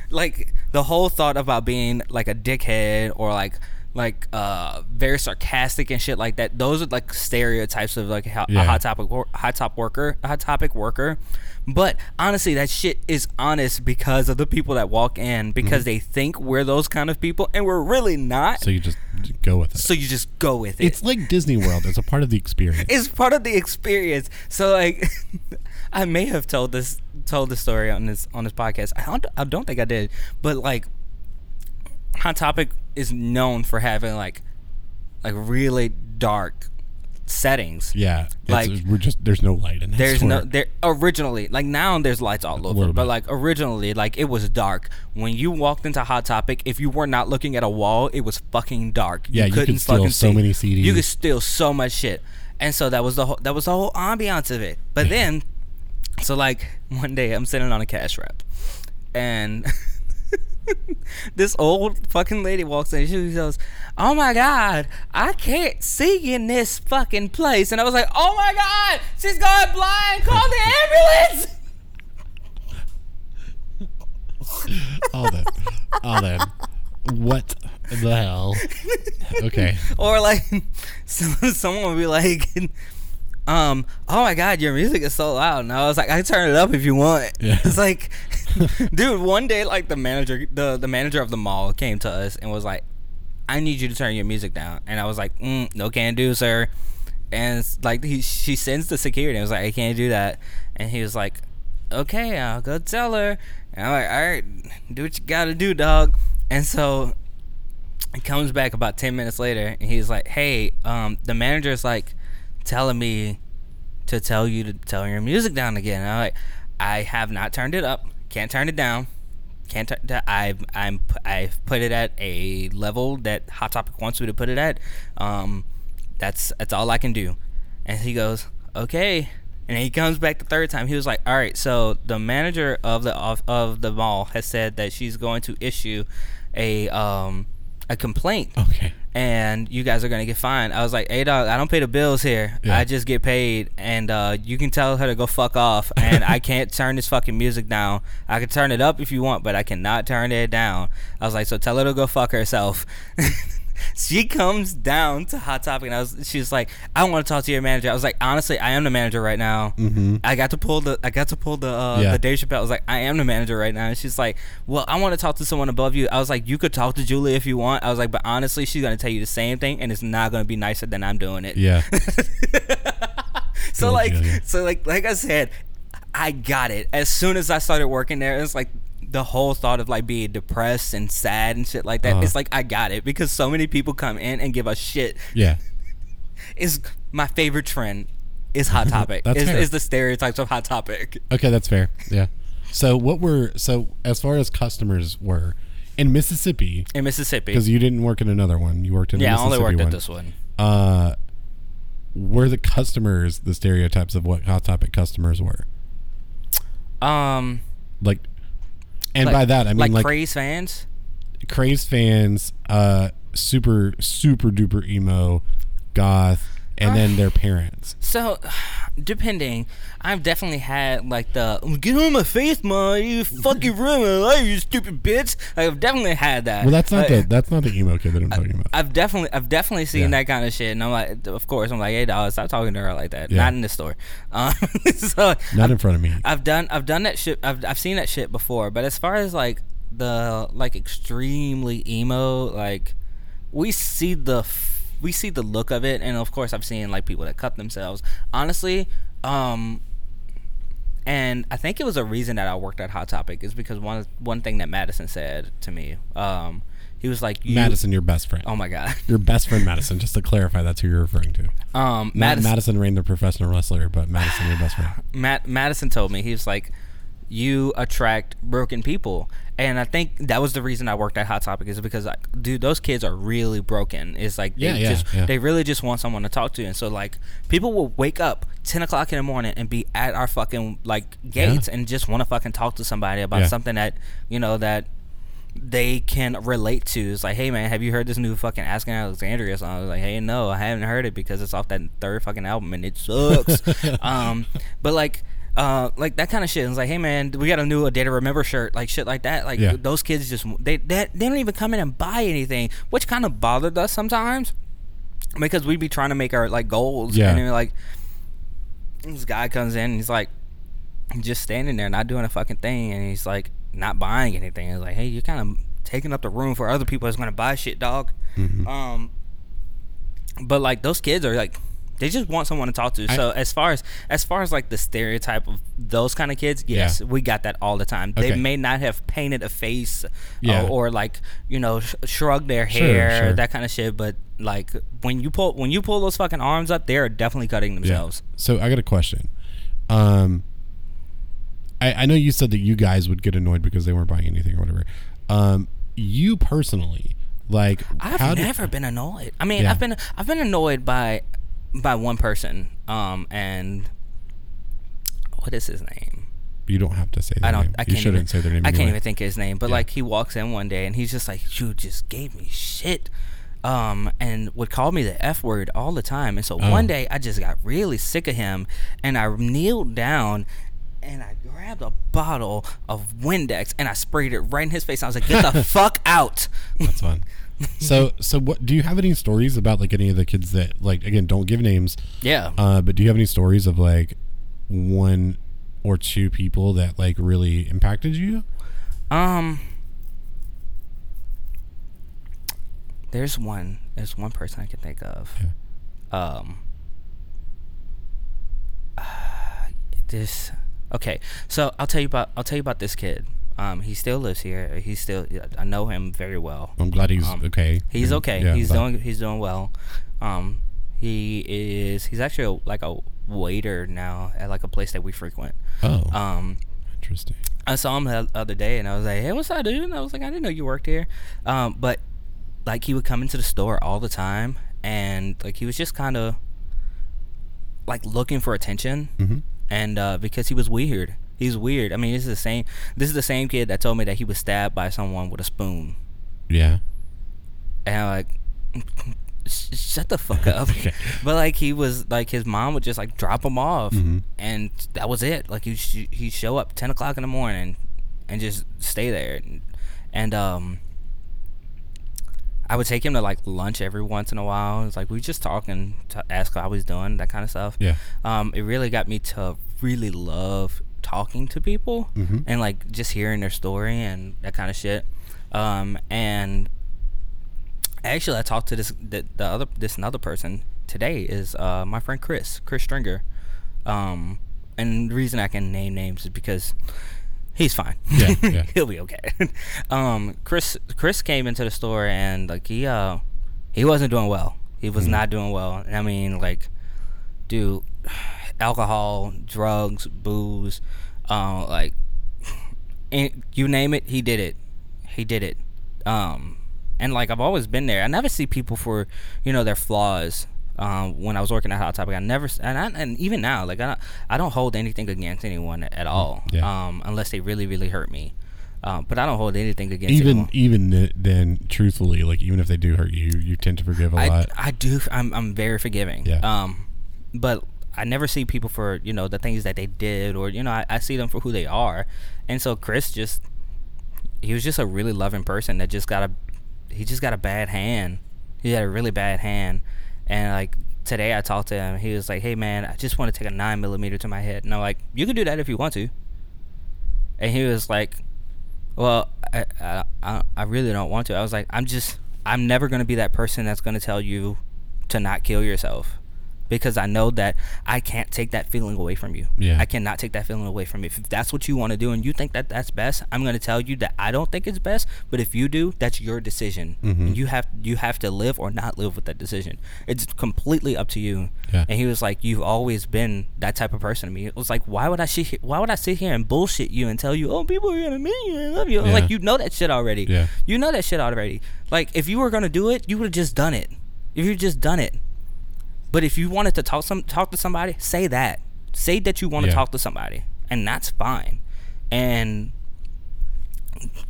like the whole thought about being like a dickhead or like like uh very sarcastic and shit like that. Those are like stereotypes of like how, Yeah. a hot topic wor- hot top worker, a hot topic worker. But honestly, that shit is honest because of the people that walk in because they think we're those kind of people and we're really not. Mm-hmm. so you just go with it. So you just go with it. it's like Disney World. It's a part of the experience. it's part of the experience. So like, I may have told this told the story on this on this podcast. I don't I don't think I did, but like, Hot Topic is known for having like like really dark settings. yeah, like- we're just there's no light in this. There's no there originally like now there's lights all over, but like originally like it was dark. When you walked into Hot Topic, if you were not looking at a wall, it was fucking dark. Yeah, you could couldn't steal fucking so see. many CDs. You could steal so much shit, and so that was the whole that was the whole ambiance of it. But then, so like one day I'm sitting on a cash wrap, and. this old fucking lady walks in. She goes, "Oh my god, I can't see in this fucking place." And I was like, "Oh my god, she's going blind. Call the ambulance." all that. All that. What the hell? Okay. or like, someone would be like, "Um, oh my god, your music is so loud." And I was like, "I can turn it up if you want." Yeah. It's like, dude, one day like the manager, the the manager of the mall came to us and was like, "I need you to turn your music down." And I was like, mm, "No, can do, sir." And like he, she sends the security. and was like, "I can't do that." And he was like, "Okay, I'll go tell her." And I'm like, "All right, do what you gotta do, dog." And so He comes back about ten minutes later, and he's like, "Hey, um, the manager's like telling me to tell you to tell your music down again." And I'm like, "I have not turned it up. Can't turn it down. Can't. T- I've I'm I've put it at a level that Hot Topic wants me to put it at. Um, that's that's all I can do." And he goes, "Okay." And he comes back the third time. He was like, "All right, so the manager of the of, of the mall has said that she's going to issue a um a complaint Okay. and you guys are gonna get fined. I was like, hey dog, I don't pay the bills here. Yeah. I just get paid, and uh, you can tell her to go fuck off. And I can't turn this fucking music down. I can turn it up if you want, but I cannot turn it down. I was like, so tell her to go fuck herself. she comes down to Hot Topic, and I was, she was like, I want to talk to your manager. I was like, honestly, I am the manager right now. Mm-hmm. I got to pull the I got to pull the uh, Yeah. the Dave Chappelle. I was like, I am the manager right now. And she's like, Well, I want to talk to someone above you. I was like, You could talk to Julie if you want. I was like, but honestly, she's gonna tell you the same thing, and it's not gonna be nicer than I'm doing it. Yeah. so Good like, so like, like I said, I got it as soon as I started working there. It's like the whole thought of like being depressed and sad and shit like that. Uh-huh. It's like I got it because so many people come in and give a shit. Yeah. Is my favorite trend is hot topic. That's is, fair. is the stereotypes of hot topic. Okay, that's fair. Yeah. So what were so as far as customers were in Mississippi in Mississippi. because you didn't work in another one. You worked in Yeah, I only worked one. at this one. Uh, were the customers the stereotypes of what Hot Topic customers were? Um, Like, and like- by that I mean like, like, craze fans. craze fans, uh, super super duper emo, goth, and then their parents. So, depending, I've definitely had like the get on my face, man, you fucking ruin my life, you stupid bitch. I've definitely had that. Well, that's not Uh, the that's not the emo kid that I'm talking about. I've definitely, I've definitely seen Yeah. that kind of shit, and I'm like, of course, I'm like, hey, dog, stop talking to her like that. Yeah. Not in the store. Um, so Not in front of me. I've done I've done that shit I've I've seen that shit before, but as far as like the like extremely emo, like we see the f- we see the look of it and of course I've seen like people that cut themselves. Honestly, um and I think it was a reason that I worked at Hot Topic is because one one thing that Madison said to me, um he was like you, Madison, your best friend. Oh my god. Your best friend Madison. Just to clarify, that's who you're referring to. Um Madison Madison Rayne, the professional wrestler, but Madison, your best friend. Matt Madison told me he was like, you attract broken people, and I think that was the reason I worked at Hot Topic is because like, dude, those kids are really broken. It's like they Yeah, yeah, just yeah. they really just want someone to talk to, and so like people will wake up ten o'clock in the morning and be at our fucking like gates and just want to fucking talk to somebody about something that you know that they can relate to. It's like, hey man, have you heard this new fucking Asking Alexandria song? I was like, hey, no, I haven't heard it because it's off that third fucking album and it sucks. um, but like. Uh, like that kind of shit. It's like, hey man, we got a new A Day to Remember shirt, like shit like that. Like Yeah. those kids just they, they they don't even come in and buy anything, which kind of bothered us sometimes because we'd be trying to make our like goals, Yeah. and then like this guy comes in and he's like just standing there not doing a fucking thing and he's like not buying anything it's like hey you're kind of taking up the room for other people that's gonna buy shit dog Mhm. um but like those kids are like they just want someone to talk to I- so as far as as far as like the stereotype of those kind of kids yes Yeah. we got that all the time they may not have painted a face Yeah. or, or like you know sh- shrug their hair sure. that kind of shit but like when you pull when you pull those fucking arms up they're definitely cutting themselves So I got a question. Um, I, I know you said that you guys would get annoyed because they weren't buying anything or whatever. Um, you personally, like, I've did- never been annoyed. I mean, Yeah. I've been I've been annoyed by by one person. Um, and what is his name? you don't have to say. Their I don't. Name. I can't you shouldn't even, say their name. I can't even think of his name. But Yeah. like, he walks in one day and he's just like, "You just gave me shit," um, and would call me the f word all the time. And so Oh. one day, I just got really sick of him, and I kneeled down. And I grabbed a bottle of Windex and I sprayed it right in his face. I was like, "Get the fuck out!" That's fun. So, so what? Do you have any stories about like any of the kids that like again don't give names? Yeah. Uh, but do you have any stories of like one or two people that like really impacted you? Um, there's one. There's one person I can think of. Um, this. Okay, so I'll tell you about. I'll tell you about this kid. Um, he still lives here. He still I know him very well. I'm glad he's Um, okay. He's okay. yeah, he's doing he's doing well. Um, he is he's actually a, like a waiter now at like a place that we frequent. Oh, Um, interesting. I saw him the other day and I was like, "Hey, what's up, dude?" And I was like, "I didn't know you worked here." Um, but like he would come into the store all the time and like he was just kind of like looking for attention hmm and uh, because he was weird. He's weird. I mean, this is the same. This is the same kid that told me that he was stabbed by someone with a spoon, Yeah. and I'm like, shut the fuck up. Okay. But like he was like his mom would just like drop him off, Mhm. and that was it. Like he sh- he show up ten o'clock in the morning, and just stay there, and, and um. I would take him to like lunch every once in a while. It's like we just talking, and t- ask how he's doing, that kind of stuff. Yeah. Um, it really got me to really love talking to people Mhm. and like just hearing their story and that kind of shit. Um, and actually, I talked to this the, the other this another person today is uh, my friend Chris Chris Stringer. Um, and the reason I can name names is because he's fine. Yeah, yeah. He'll be okay. um, Chris Chris came into the store and like he uh he wasn't doing well. He was Mhm. not doing well. I mean, like, dude, alcohol, drugs, booze, uh, like, and you name it, he did it. He did it. Um, and like I've always been there. I never see people for you know their flaws. Um, when I was working at Hot Topic, I never and I, and even now, like I don't, I don't hold anything against anyone at all. yeah. Um, unless they really really hurt me. Um, but I don't hold anything against Even anyone. even then, truthfully, like even if they do hurt you, you tend to forgive a I, lot. I do. I'm I'm very forgiving. Yeah. Um, but I never see people for you know the things that they did or you know I, I see them for who they are, and so Chris just he was just a really loving person that just got a he just got a bad hand. He had a really bad hand, and like today I talked to him. He was like, "Hey man, I just want to take a nine millimeter to my head," and I'm like, "You can do that if you want to." And he was like, well, I, I, I, I really don't want to. I was like, I'm just, I'm never going to be that person that's going to tell you to not kill yourself because I know that I can't take that feeling away from you. Yeah. I cannot take that feeling away from you. If that's what you want to do and you think that that's best, I'm going to tell you that I don't think it's best, but if you do, that's your decision. Mm-hmm. And you have you have to live or not live with that decision. It's completely up to you. Yeah. And he was like, "You've always been that type of person to me." It was like, "Why would I sit here, why would I sit here and bullshit you and tell you, "Oh, people are going to meet you. I love you." Yeah. Like you know that shit already. Yeah. You know that shit already. Like if you were gonna do it, you would have just done it. If you just done it. But if you wanted to talk some talk to somebody, say that. Say that you want to Yeah. talk to somebody, and that's fine. And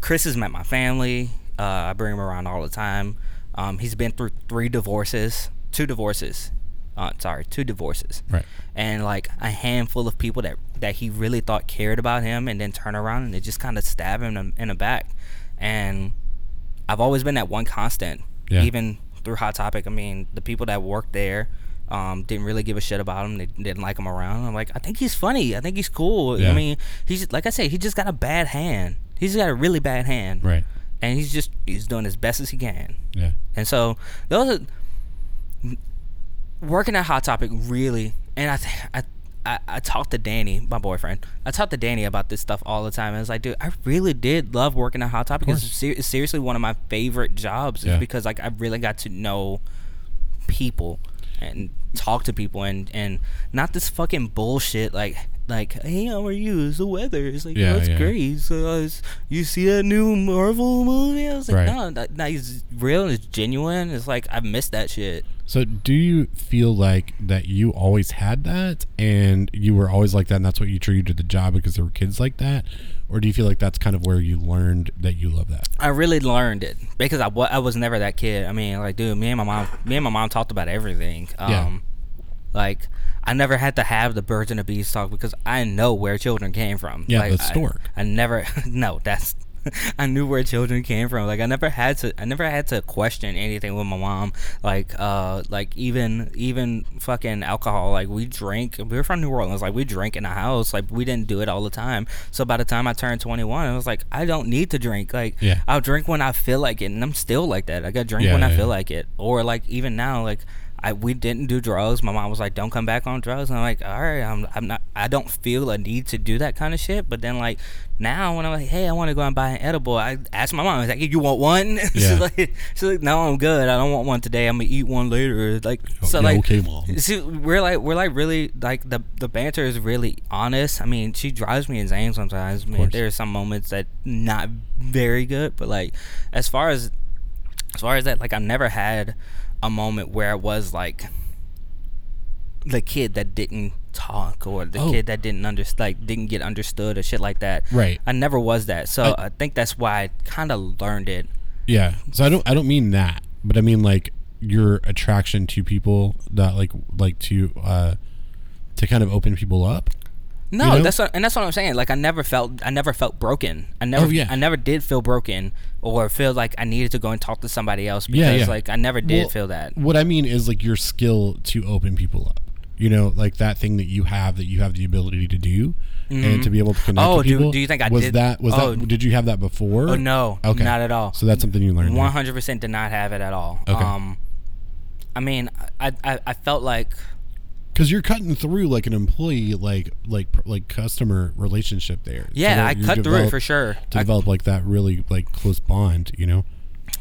Chris has met my family. Uh, I bring him around all the time. Um, he's been through three divorces, two divorces. Uh, sorry, two divorces right. and like a handful of people that that he really thought cared about him and then turn around and they just kind of stab him in, in the back and i've always been that one constant Yeah. even through hot topic i mean the people that work there um, didn't really give a shit about him they didn't like him around i'm like i think he's funny i think he's cool Yeah. i mean he's like i said he just got a bad hand he's got a really bad hand Right. and he's just he's doing as best as he can Yeah. and so those are working at Hot Topic really. And I, th- I, I, I talked to Danny, my boyfriend. I talked to Danny about this stuff all the time. And I was like, dude, I really did love working at Hot Topic. It's, ser- it's seriously one of my favorite jobs, is Yeah. because like I really got to know people and talk to people and and not this fucking bullshit like like hey how are you it's the weather it's like Yeah, oh, it's yeah. great so uh, you see that new marvel movie i was like Right. no that, that is real and it's genuine it's like I've missed that shit So, do you feel like that you always had that, and you were always like that, and that's what you treated the job because there were kids like that, or do you feel like that's kind of where you learned that you love that? I really learned it because I, I was never that kid. I mean, like, dude, me and my mom, me and my mom talked about everything. Um, Yeah. Like, I never had to have the birds and the bees talk because I know where children came from. Yeah, like, the I- stork. I, never, no, that's. I knew where children came from. Like I never had to. I never had to question anything with my mom. Like, uh, like even even fucking alcohol. Like we drank. We were from New Orleans. Like we drank in the house. Like we didn't do it all the time. So by the time I turned 21, I was like, I don't need to drink. Like Yeah. I'll drink when I feel like it, and I'm still like that. I got drink Yeah, when I feel yeah. like it, or like even now, like I we didn't do drugs. My mom was like, "Don't come back on drugs." And I'm like, "All right, I'm I'm not. I don't feel a need to do that kind of shit." But then like now, when I'm like, "Hey, I want to go and buy an edible," I ask my mom, "I was like, you want one?" Yeah. she's like, "She's like, no, I'm good. I don't want one today. I'm gonna eat one later." Like so, Yeah, like okay, mom. See, we're like we're like really like the the banter is really honest. I mean, she drives me insane sometimes. I mean, there are some moments that not very good, but like as far as as far as that, like I never had a moment where I was like the kid that didn't talk or the Oh. kid that didn't under like didn't get understood or shit like that. Right. I never was that. So I- I, think that's why I kind of learned it. Yeah. So I don't I don't mean that, but I mean like your attraction to people that like like to uh to kind of open people up. No, know? that's what, and that's what I'm saying. Like I never felt, I never felt broken. I never, Oh, yeah. I never did feel broken or feel like I needed to go and talk to somebody else because Yeah, yeah. like I never did Well, feel that. What I mean is like your skill to open people up. You know, like that thing that you have that you have the ability to do and to be able to connect Oh, do- people. do you think I was did- that was oh. that did you have that before? Oh no, Okay. not at all. So that's something you learned. Hundred percent did not have it at all. Okay. Um, I mean, I, I, I felt like because you're cutting through like an employee like like like customer relationship there yeah, that I cut through it for sure. to I, develop like that really like close bond you know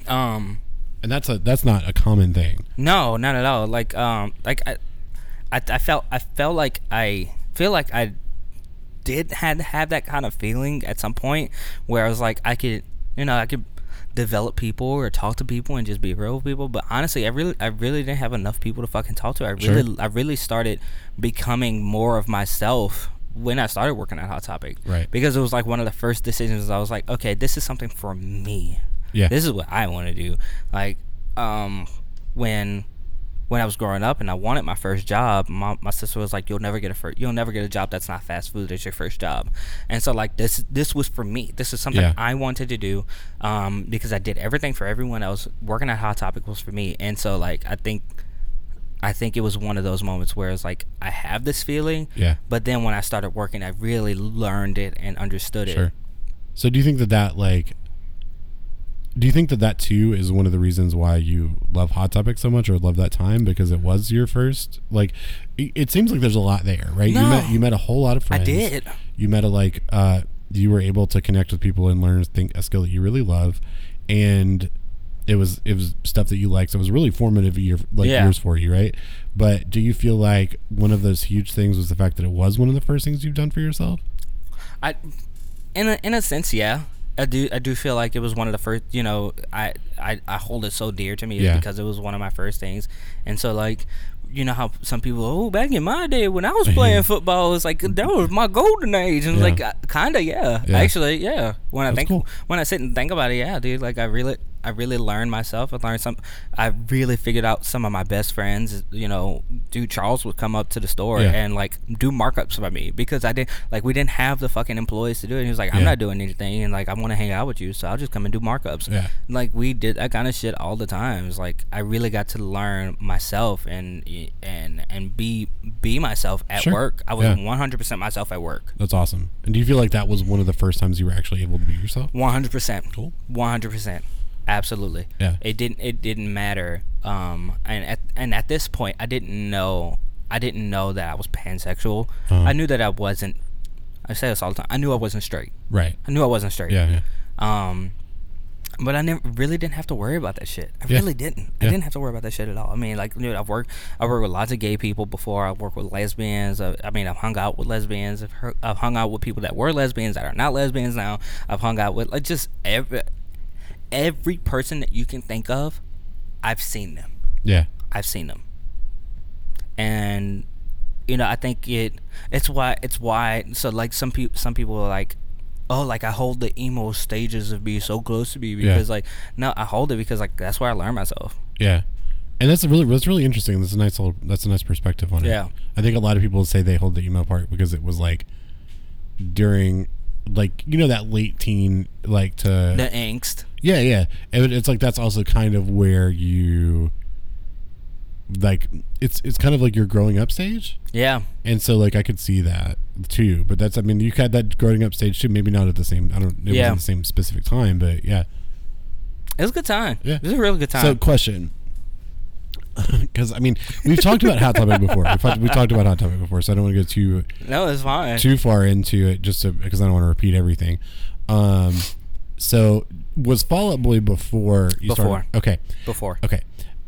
um, and that's a that's not a common thing no, not at all. Like um, like I, I, I felt, I felt like I feel like I did had have that kind of feeling at some point where I was like I could, you know, I could develop people or talk to people and just be real with people. But honestly, I really, I really didn't have enough people to fucking talk to. I really, Sure. I really started becoming more of myself when I started working at Hot Topic. Right. Because it was like one of the first decisions. I was like, okay, this is something for me. yeah This is what I want to do. Like, um, when when I was growing up and I wanted my first job, my, my sister was like, "You'll never get a first, you'll never get a job that's not fast food as your first job." And so like this this was for me. This is something Yeah. I wanted to do um, because I did everything for everyone else. Working at Hot Topic was for me, and so like I think I think it was one of those moments where it's like I have this feeling, yeah but then when I started working, I really learned it and understood it. sure it. so do you think that that like do you think that that too is one of the reasons why you love hot topic so much or love that time because it was your first like it, it seems like there's a lot there right you No. met you met a whole lot of friends. I did. you met a like uh you were able to connect with people and learn think a skill that you really love and it was it was stuff that you liked so it was really formative year like Yeah. years for you right but do you feel like one of those huge things was the fact that it was one of the first things you've done for yourself I, in a in a sense, yeah. I do I do feel like it was one of the first. You know, I I, I hold it so dear to me Yeah. because it was one of my first things, and so like. You know how some people, oh, back in my day when I was playing football, it's like that was my golden age, and Yeah. like uh, kinda, yeah. Yeah. actually, yeah. When I think, cool. when I sit and think about it, yeah, dude, like I really, I really learned myself. I learned some, I really figured out some of my best friends. You know, dude, Charles would come up to the store Yeah. and like do markups by me because I didn't like we didn't have the fucking employees to do it. He was like, I'm Yeah. not doing anything, and like I want to hang out with you, so I'll just come and do markups. Yeah. Like we did that kind of shit all the time. It's like I really got to learn myself and and and be be myself at Sure. work. I was Yeah. 100% myself at work. that's awesome and do you feel like that was one of the first times you were actually able to be yourself 100%. Cool. 100%. Absolutely. Yeah. It didn't it didn't matter um and at and at this point I didn't know I didn't know that I was pansexual. Uh-huh. I knew that I wasn't I say this all the time. I knew I wasn't straight. right I knew I wasn't straight. yeah yeah Um, but I never really didn't have to worry about that shit. I Yeah. really didn't. I Yeah. didn't have to worry about that shit at all. I mean, like, dude, I've worked, I worked with lots of gay people before. I've worked with lesbians. I, I mean, I've hung out with lesbians. I've, heard, I've hung out with people that were lesbians that are not lesbians now. I've hung out with like just every every person that you can think of. I've seen them. yeah I've seen them. And you know, I think it it's why it's why so like some people some people are like oh like I hold the emo stages of being so close to me Yeah. because like no I hold it because like that's where I learn myself. Yeah, and that's a really that's really interesting. That's a nice little that's a nice perspective on it. Yeah. I think a lot of people say they hold the emo part because it was like during like you know that late teen like to The angst. Yeah yeah and it's like that's also kind of where you like it's it's kind of like your growing up stage Yeah. and so like I could see that too but that's I mean you had that growing up stage too maybe not at the same I don't it Yeah. wasn't the same specific time but yeah It was a good time. Yeah. It was a really good time. So, question: because I mean we've talked about Hot Topic before. We've talked, we've talked about Hot Topic before, so I don't want to go too No, it's fine. too far into it just because I don't want to repeat everything. Um, so was Fall Out Boy before you Before. started? Okay, Before. okay.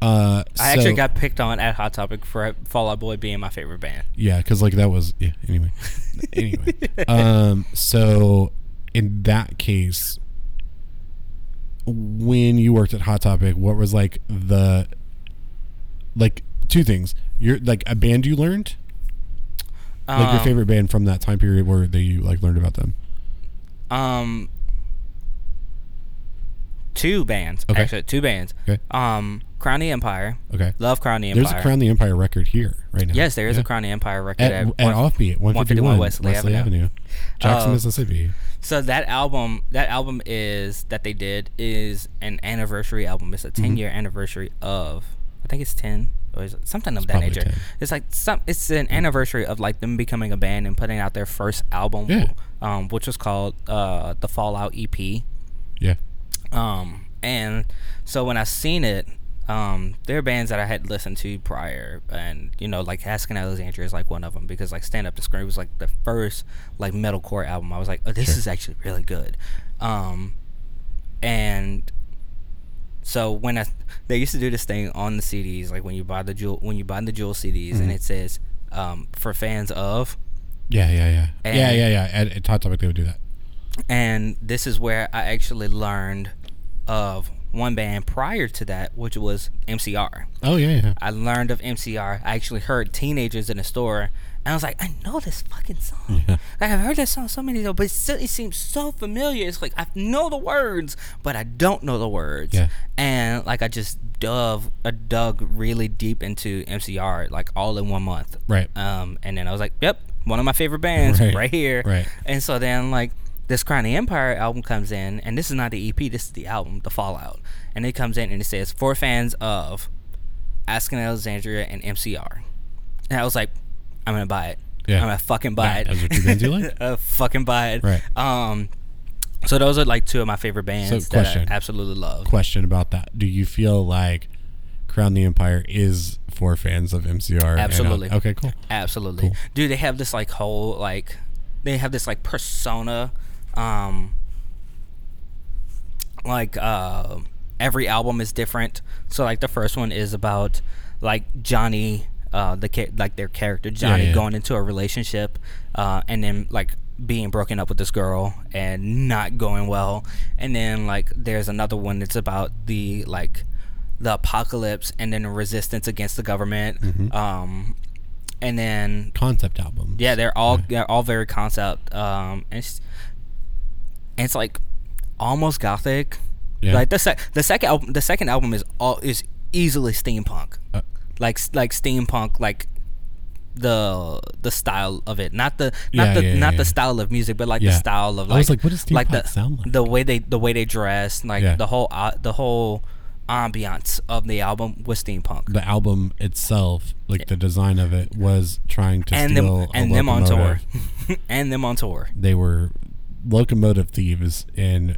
Uh, I actually got picked on at Hot Topic for Fall Out Boy being my favorite band. Yeah, because like that was yeah. Anyway, anyway. Um. So in that case, when you worked at Hot Topic, what was like the like two things? You're like a band you learned, like your Um, favorite band from that time period where they you like learned about them. Um, two bands. Okay. Actually, two bands. Okay. Um, Crown the Empire. Okay. Love Crown the Empire. There's a Crown the Empire record here right now. Yes, there is Yeah. a Crown the Empire record at, at, at one- Offbeat 151 Wesley, Wesley Avenue, Avenue. Jackson, Uh, Mississippi. So that album, that album is that they did is an anniversary album. It's a Mm-hmm. 10 year anniversary of, I think it's 10 or is it something of that nature. 10. It's like some, it's an anniversary of like them becoming a band and putting out their first album, Yeah. um, which was called uh, the Fallout EP. Yeah. Um, and so when I seen it, um, there are bands that I had listened to prior, and you know, like Asking Alexandria is like one of them because like Stand Up and Scream was like the first like metalcore album. I was like, oh, this Sure. is actually really good. Um, and so when I they used to do this thing on the CDs, like when you buy the jewel when you buy the jewel CDs, Mhm. and it says um, for fans of, Yeah, yeah, yeah. yeah, yeah, yeah. At, at Hot Topic, they would do that. and this is where I actually learned of one band prior to that, which was MCR. Oh, yeah, yeah. I learned of MCR. I actually heard teenagers in the store, and I was like, I know this fucking song. Yeah. Like I've heard this song so many times, but it, still, it seems so familiar. It's like I know the words, but I don't know the words. Yeah. And like I just dove, I dug really deep into MCR, like all in one month. Right. Um, and then I was like, yep, one of my favorite bands Right. right, here. Right. And so then like this Crown the Empire album comes in, and this is not the EP, this is the album, the Fallout. And it comes in and it says for fans of Asking Alexandria and MCR. And I was like, I'm gonna buy it. Yeah. I'm gonna fucking buy Yeah, it. those are two bands you like? uh, fucking buy it. Right. Um. So those are like two of my favorite bands that question. I absolutely love. Question about that. Do you feel like Crown the Empire is for fans of MCR? and, uh, Absolutely. okay, cool. Absolutely. Cool. Dude, they have this like whole like they have this like persona um like uh every album is different. So like the first one is about like Johnny uh the cha- like their character Johnny yeah. going into a relationship uh and then like being broken up with this girl and not going well. And then like there's another one that's about the like the apocalypse and then resistance against the government. Mhm. Um and then Concept albums. yeah, they're all they're all very concept. Um, and it's, and it's like almost gothic. Yeah. Like the sec- the second album, the second album is all is easily steampunk. Uh, like like steampunk, like the the style of it, not the Yeah, not the yeah, not yeah. the style of music, but like Yeah. the style of I like was like, what does like the sound like? the way they the way they dress, like Yeah. the whole uh, the whole ambiance of the album was steampunk. the album itself, like the design of it, was trying to and steal them and them on tour, and them on tour. They were locomotive thieves in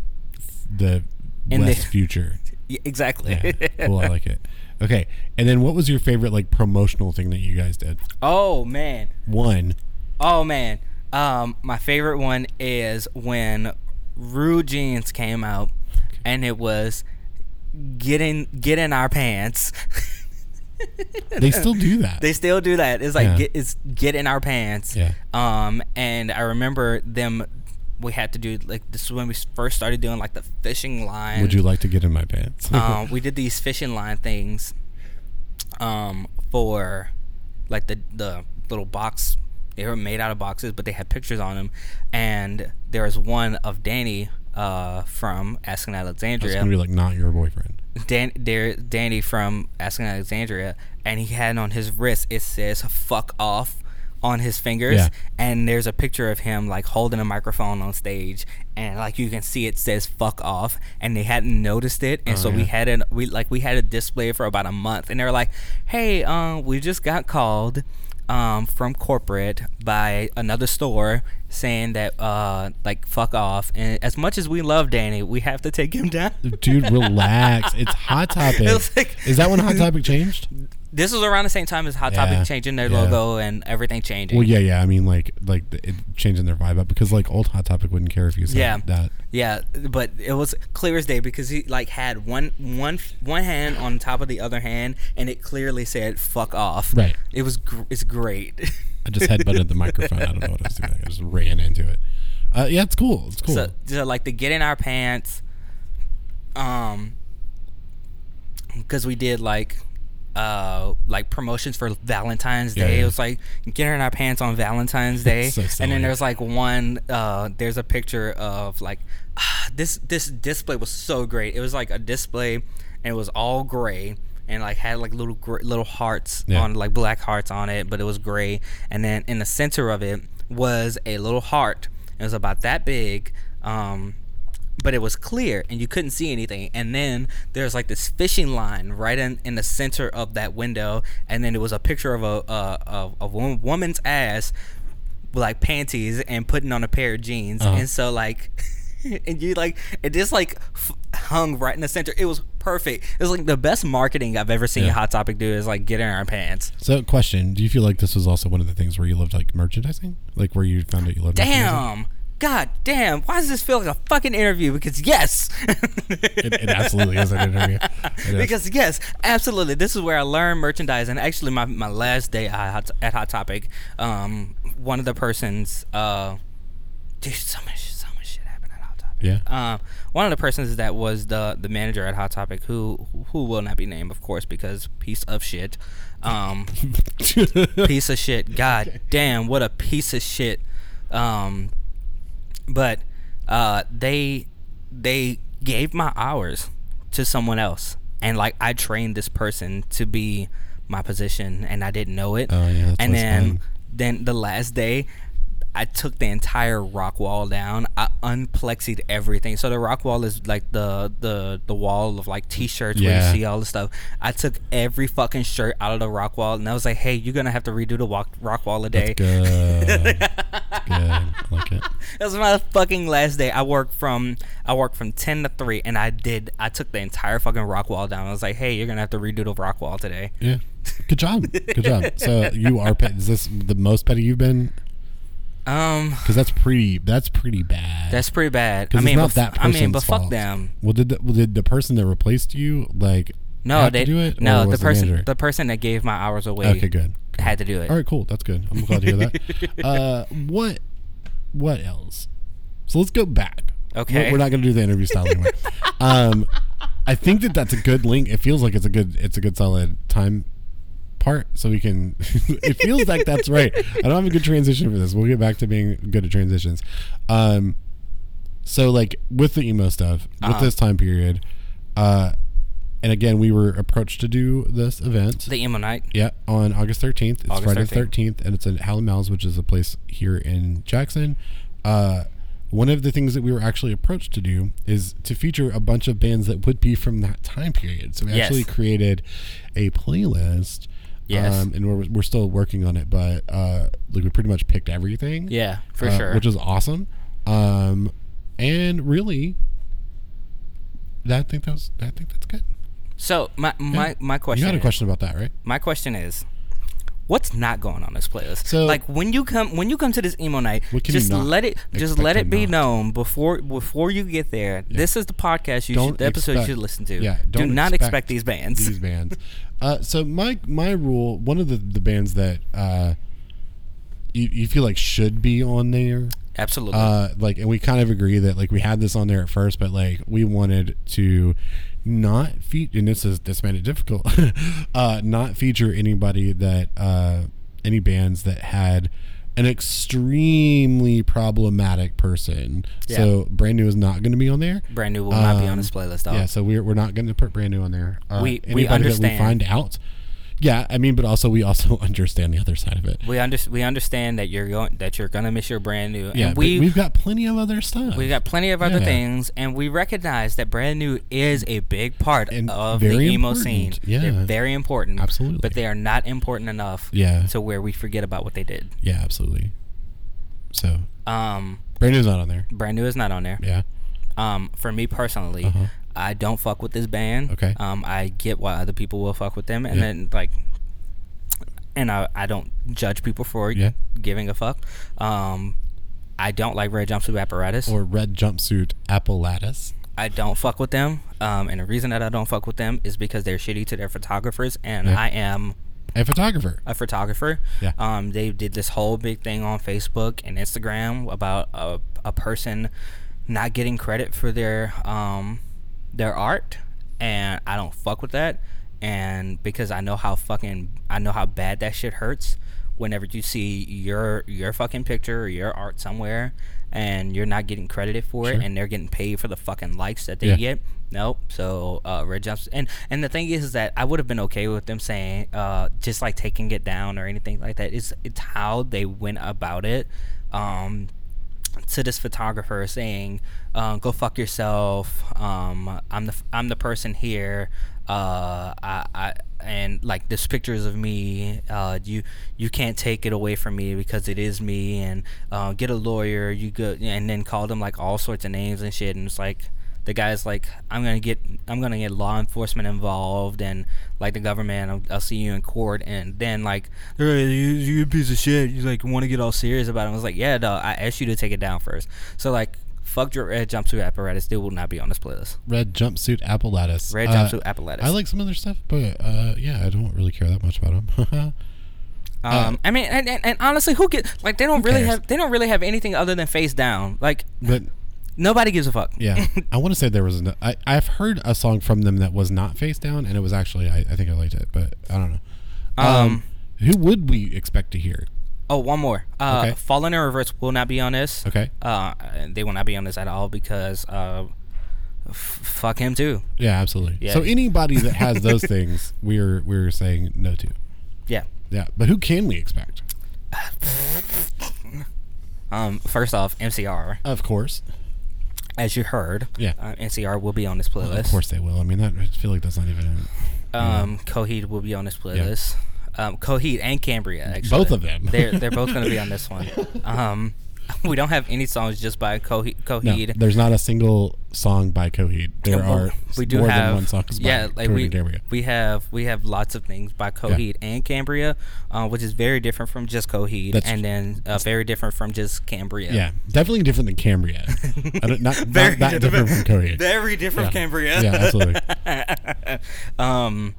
the In the- West future. Exactly. Yeah, cool. I like it. Okay, and then what was your favorite like promotional thing that you guys did? Oh man. One. Oh man. Um my favorite one is when Rude Jeans came out and it was getting get in our pants. They still do that. They still do that. It's like Yeah. get it's get in our pants. Yeah. Um and I remember them we had to do like this is when we first started doing like the fishing line. Would you like to get in my pants? um, we did these fishing line things um, for like the the little box. They were made out of boxes, but they had pictures on them. And there was one of Danny uh, from Asking That's Alexandria. gonna be like not your boyfriend. Dan, there, Danny from Asking Alexandria, and he had on his wrist it says "fuck off" on his fingers, Yeah. and there's a picture of him like holding a microphone on stage, and like you can see it says "fuck off," and they hadn't noticed it, and Oh, so we had it, we like we had a display for about a month, and they were like, "Hey, um, we just got called." Um, from corporate by another store saying that uh like fuck off and as much as we love Danny we have to take him down Dude, relax. It's Hot Topic. It like- Is that when Hot Topic changed? this was around the same time as Hot Topic changing their yeah. logo and everything changing. Well, yeah, yeah. I mean, like, like the, it, changing their vibe up because like old Hot Topic wouldn't care if you said Yeah. that. Yeah, but it was clear as day because he like had one one one hand on top of the other hand, and it clearly said "fuck off." Right. It was gr- it's great. I just headbutted the microphone. I don't know what I was doing. I just ran into it. Uh, yeah, it's cool. It's cool. So, so like the get in our pants, um, because we did like, uh, like promotions for Valentine's Yeah, Day. yeah. It was like getting our pants on Valentine's Day, So and then there's like one. Uh, there's a picture of like ah, this. This display was so great. It was like a display, and it was all gray. And like had like little gr- little hearts Yeah. on like black hearts on it, but it was gray. And then in the center of it was a little heart. It was about that big, um, but it was clear and you couldn't see anything. And then there's like this fishing line right in, in the center of that window, and then it was a picture of a uh, of a woman's ass, with like panties and putting on a pair of jeans. Uh-huh. And so like, and you like it just like f- hung right in the center. It was perfect. It was like the best marketing I've ever seen Yeah. Hot Topic do is like get in our pants. So, question: Do you feel like this was also one of the things where you loved like merchandising, like where you found out you loved? merchandising? God damn. Why does this feel like a fucking interview? Because yes. It, it absolutely is an interview. Is. because yes, absolutely. This is where I learned merchandise. And Actually, my, my last day at Hot, Topic, um, one of the persons, uh, dude, so much, so much shit happened at Hot Topic. yeah. Um, one of the persons that was the the manager at Hot Topic, who who will not be named, of course, because piece of shit. Um, piece of shit. God damn, what a piece of shit. Um, but uh, they they gave my hours to someone else, and like I trained this person to be my position, and I didn't know it. Oh, yeah, and then then the last day. I took the entire rock wall down. I unplexied everything. So the rock wall is like the the the wall of like t-shirts where you see all the stuff. I took every fucking shirt out of the rock wall, and I was like, "Hey, you're gonna have to redo the walk, rock wall a day." That's good. That's good. I like it. That was my fucking last day. I worked from I worked from ten to three, and I did. I took the entire fucking rock wall down. I was like, "Hey, you're gonna have to redo the rock wall today." Yeah. Good job. Good job. So you are. Pet, is this the most petty you've been? Um, Because that's pretty. That's pretty bad. that's pretty bad. I mean, it's but, not that I mean, but fuck fault. them. Well, did the, well, did the person that replaced you like No, they to do it? No, the person manager? the person that gave my hours away okay, good. had to do it. All right, cool. That's good. I'm glad to hear that. uh, what what else? So let's go back. Okay. We're, we're not going to do the interview style anymore. um, I think that that's a good link. It feels like it's a good it's a good solid time part, so we can. it feels like that's right. I don't have a good transition for this. We'll get back to being good at transitions. Um, so like with the emo stuff, with Uh-huh. this time period, uh, and again, we were approached to do this event. The emo night. Yeah, on August 13th. It's August Friday 13th. the 13th, and it's at Hal & Mal's, which is a place here in Jackson. Uh, one of the things that we were actually approached to do is to feature a bunch of bands that would be from that time period. So we Yes. actually created a playlist. Yes. Um, and we're, we're still working on it, but uh, like we pretty much picked everything. Yeah, for uh, sure. Which is awesome. Um, and really, I think that was, I think that's good. so my my Yeah. my question. You had a is- question about that, right? My question is, what's not going on this playlist? So- like when you come when you come to this emo night, What can you just let it just let it be not? known before before you get there. This is the podcast you Don't should the episode you should listen to. yeah, Do not expect expect these bands. these bands. Uh, so my my rule, one of the the bands that uh, you you feel like should be on there, Absolutely. uh, like, and we kind of agree that like we had this on there at first, but like we wanted to not feature, and this is this made it difficult, uh, not feature anybody that uh, any bands that had an extremely problematic person. So brand new is not going to be on there. Brand new will not be on um, this playlist. Yeah, so we're, we're not going to put brand new on there. Uh, We- we understand. we find out. Yeah, I mean, but also we also understand the other side of it. we under, we understand that you're going that you're gonna miss your brand new. Yeah, and we we've got plenty of other stuff. We've got plenty of other Yeah. things, and we recognize that brand new is a big part And of the emo important. scene. Yeah. They're very important. Absolutely. but they are not important enough. Yeah. to where we forget about what they did. yeah, absolutely. So Um, brand new's not on there. brand new is not on there. Yeah, Um, for me personally, Uh-huh. I don't fuck with this band. Okay. Um, I get why other people will fuck with them, and Yeah. then like and I, I don't judge people for Yeah. giving a fuck. Um, I don't like red jumpsuit apparatus. Or red jumpsuit apparatus. I don't fuck with them. Um, and the reason that I don't fuck with them is because they're shitty to their photographers, and Yeah. I am A photographer. a photographer. Yeah. Um, they did this whole big thing on Facebook and Instagram about a, a person not getting credit for their um their art, and I don't fuck with that. And because I know how fucking I know how bad that shit hurts whenever you see your your fucking picture or your art somewhere and you're not getting credited for Sure. it and they're getting paid for the fucking likes that they Yeah. get nope so uh red jumps and and the thing is is that i would have been okay with them saying uh just like taking it down or anything like that it's it's how they went about it um to this photographer saying, um, "Go fuck yourself. Um, I'm the I'm the person here. Uh, I, I and like this pictures of me. Uh, you you can't take it away from me because it is me. And uh, get a lawyer. You go and then called him like all sorts of names and shit. And it's like." The guy's like, I'm gonna get, I'm gonna get law enforcement involved, and like the government, I'll, I'll see you in court, and then like, "Hey, you, you piece of shit. You like want to get all serious about it. I was like, yeah, dog. I asked you to take it down first. So like, fuck your red jumpsuit apparatus. They will not be on this playlist. Red jumpsuit apparatus. Red Uh, jumpsuit apparatus. I like some other stuff, but uh, yeah, I don't really care that much about them. Um, I mean, and, and, and honestly, who get like they don't really cares? have they don't really have anything other than face down. Like but nobody gives a fuck. yeah, I want to say there was. An, I I've heard a song from them that was not face down, and it was actually I, I think I liked it, but I don't know. Um, Um, who would we expect to hear? Oh, one more. Uh, Okay. Falling in Reverse will not be on this. Okay, Uh, they will not be on this at all because uh, f- fuck him too. yeah, absolutely. Yeah. So anybody that has those things, we're we're saying no to. Yeah. Yeah, but who can we expect? Um, first off, MCR, Of course, as you heard, Yeah. uh, MCR will be on this playlist. of course they will. I mean, that, I feel like that's not even Um, Coheed will be on this playlist. Um, Coheed and Cambria, actually. both of them. they're they're both going to be on this one. Um, we don't have any songs just by Coheed. no. There's not a single song by Coheed. There Yeah, are we do more have than one song by yeah, like Coheed we Cambria. we have we have lots of things by Coheed and Cambria, uh, which is very different from just Coheed, That's- and then uh, very different from just Cambria. Yeah, definitely different than Cambria. I don't, not, not that different from Coheed. Very different Yeah. from Cambria. Yeah, absolutely. um,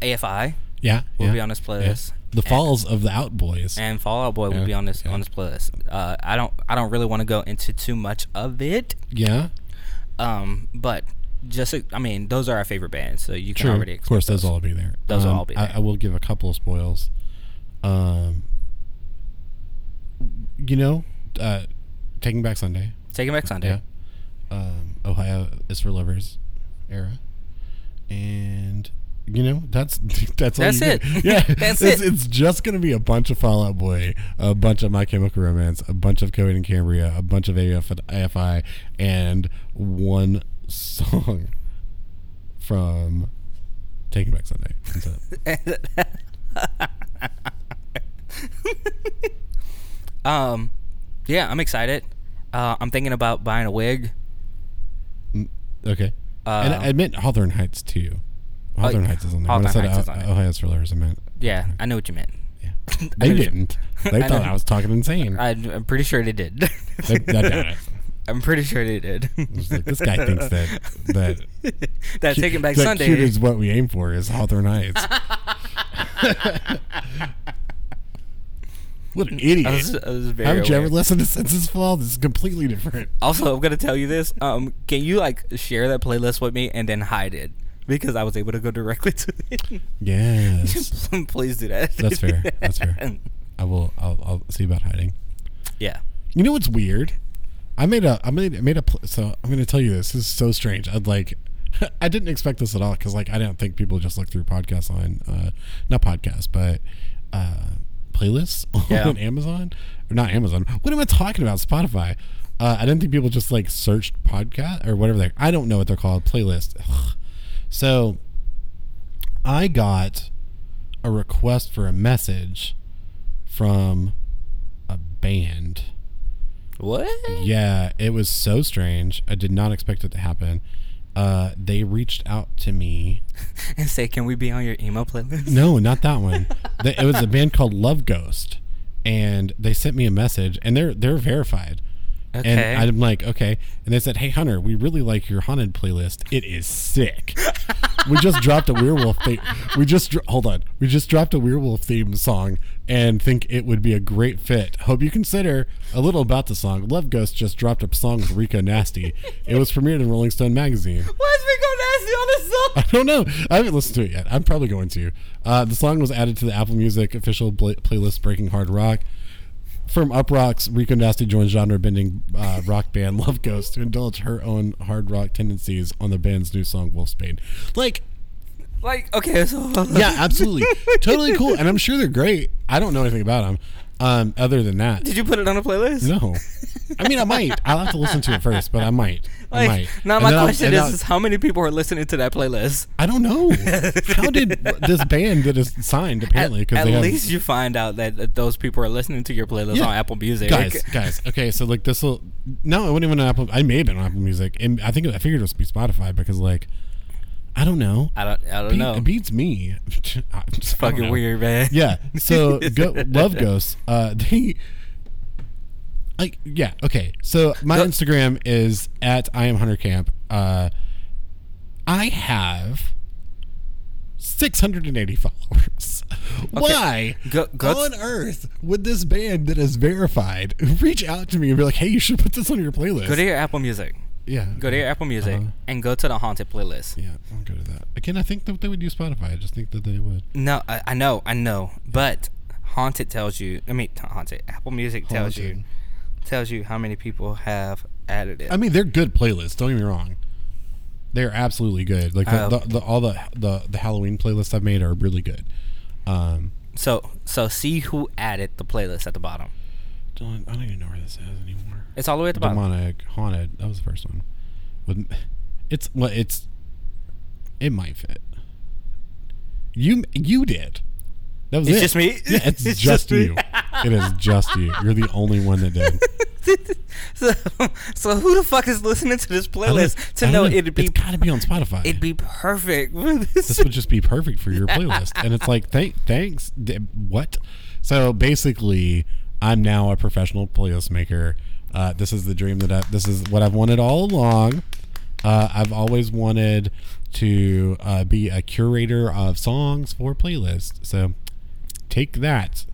AFI Yeah, will yeah, be on this yeah. playlist. The Falls of the Out Boys. and Fall Out Boy will be on this yeah. on this playlist. Uh, I don't I don't really want to go into too much of it, yeah, um, but just I mean those are our favorite bands, so you can true. already Of course, those will all be there. Those will Um, all be I. I will give a couple of spoils. Um, you know, uh, Taking Back Sunday. Taking Back Sunday. Yeah. Um, Ohio is for lovers era, and you know that's that's all That's you it. get. Yeah, That's it's, it. It's just gonna be a bunch of Fall Out Boy, a bunch of My Chemical Romance, a bunch of Coheed and Cambria, a bunch of AF, AFI, and one song from Taking Back Sunday. Um, yeah, I'm excited. Uh, I'm thinking about buying a wig. Okay. Uh, and I meant Hawthorne Heights too. Hawthorne yeah. Heights is on there. When I Hawthorne said Heights O- on it. Ohio's for lovers, I meant Yeah, I know what you meant. yeah. I They didn't. They I thought know. I was talking insane. I, I'm pretty sure they did. They, I doubt it. I'm pretty sure they did. Like, this guy thinks that that that Taking Back that Sunday. cute is what we aim for is Hawthorne Heights. what an idiot! I was, I was very Haven't you ever listened to Senses Fail? This is completely different. Also, I'm gonna tell you this. Um, can you like share that playlist with me and then hide it because I was able to go directly to it. Yes, Please do that. That's fair. That's fair. I will. I'll, I'll see about hiding. Yeah. You know what's weird? I made a I made I made a pl- so I'm going to tell you this. This is so strange. I'd like I didn't expect this at all cuz like I don't think people just look through podcasts on uh not podcasts, but uh playlists Yeah. on Amazon or not Amazon. What am I talking about? Spotify. Uh, I didn't think people just like searched podcast or whatever they I don't know what they're called, playlist. Ugh. So I got a request for a message from a band. What? Yeah, it was so strange. I did not expect it to happen. uh, they reached out to me. and say, "Can we be on your email playlist?" No, not that one. It was a band called Love Ghost, and they sent me a message, and they're they're verified. Okay. And I'm like, okay. And they said, hey, Hunter, we really like your haunted playlist. It is sick. we just dropped a werewolf theme. We just dro- hold on. We just dropped a werewolf theme song and think it would be a great fit. Hope you consider a little about the song. Love Ghost just dropped a song with Rico Nasty. It was premiered in Rolling Stone magazine. Why is Rico Nasty on this song? I don't know. I haven't listened to it yet. I'm probably going to. Uh, the song was added to the Apple Music official pla- playlist Breaking Hard Rock. From Uproxx Rico Nasty joins genre bending uh, rock band Love Ghost to indulge her own hard rock tendencies on the band's new song Wolfsbane. Like, Like, okay, so yeah, absolutely. totally cool. And I'm sure they're great. I don't know anything about them um, other than that. Did you put it on a playlist? No. I mean, I might. I'll have to listen to it first, but I might. Like, now my then question is, is how many people are listening to that playlist? I don't know. How did this band that is signed apparently? At, Because at they have least you find out that, that those people are listening to your playlist Yeah. on Apple Music. guys, guys. Okay, so like this will. No, it wasn't even on Apple. I may have been on Apple Music, and I think I figured it was be Spotify because like, I don't know. I don't, I don't Beat- know. It beats me. it's fucking weird, man. Yeah. So go, Love Ghosts. Uh, they. Like yeah okay so my Instagram is at I am Hunter Camp. Uh, I have 680 followers. Why Go- go- on earth would this band that is verified reach out to me and be like, "Hey, you should put this on your playlist"? Go to your Apple Music. yeah, Go to your Apple Music Uh-huh. and go to the Haunted playlist. Yeah, I'll go to that. Again, I think that they would use Spotify. I just think that they would. No, I, I know, I know, but Haunted tells you. I mean, Haunted. Apple Music tells you. Tells you how many people have added it. I mean, they're good playlists. Don't get me wrong. They're absolutely good. Like the, Oh. the, the all the, the the Halloween playlists I've made are really good. Um, so, so see who added the playlist at the bottom. don't, I don't even know where this is anymore. It's all the way at the bottom. Demonic haunted. That was the first one. With it's well, it's it might fit. You you did. That was It's it. just me? Yeah, it's, It's just, just you. it is just you. You're the only one that did. so, so who the fuck is listening to this playlist to don't know it'd be It's got to be on Spotify. it'd be perfect? this would just be perfect for your playlist. And it's like, thank, thanks. D- What? So basically, I'm now a professional playlist maker. Uh, this is the dream that I, this is what I've wanted all along. Uh, I've always wanted to uh, be a curator of songs for playlists. So take that.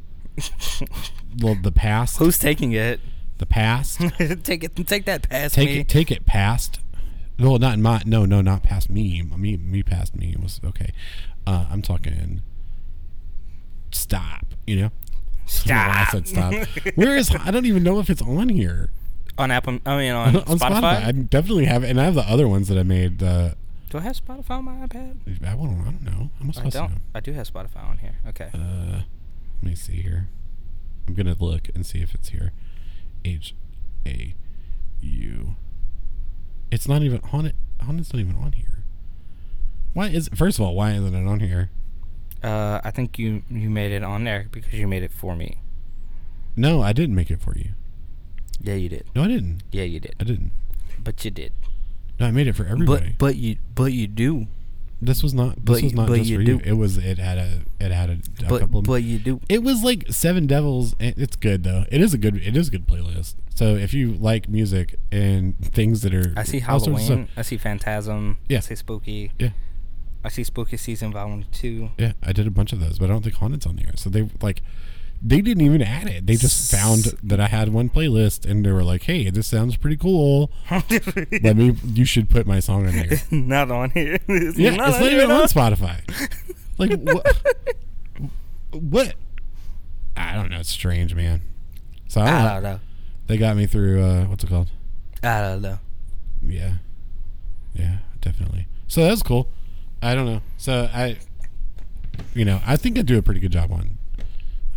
well, the past, Who's taking it? the past. take it. Take that past take me. it take it past no not my no no not past me me me past me it was okay uh i'm talking stop you know I don't know why I said stop where is i don't even know if it's on here on Apple. I mean, on, on spotify, Spotify. i definitely have it and i have the other ones that i made Do I have Spotify on my iPad? i don't, I don't know i'm I don't. know I do have Spotify on here. Okay. uh let me see here i'm gonna look and see if it's here h a u it's not even on it haunted's not even on here why is first of all why isn't it on here Uh, I think you you made it on there because you made it for me. no i didn't make it for you Yeah, you did. no i didn't Yeah, you did. i didn't But you did. No i made it for everybody But but you but you do. this was not this but was not but just you for you it was it had a it had a, a But couple but you do. it was like seven devils and it's good though it is a good it is a good playlist so if you like music and things that are I see all sorts of Halloween. stuff- I see Phantasm. Yeah. I see Spooky. yeah I see Spooky Season Volume Two. Yeah, I did a bunch of those, but I don't think Haunted's on there. So they like they didn't even add it. They just found that I had one playlist and they were like, "Hey, this sounds pretty cool. Let me you should put my song on here." not on here. It's yeah, it's not even on Spotify. Like what what I don't know, it's strange, man. So I don't, I know. don't know. They got me through uh what's it called? I don't know. Yeah. Yeah, definitely. So that's cool. I don't know. So I you know, I think I do a pretty good job on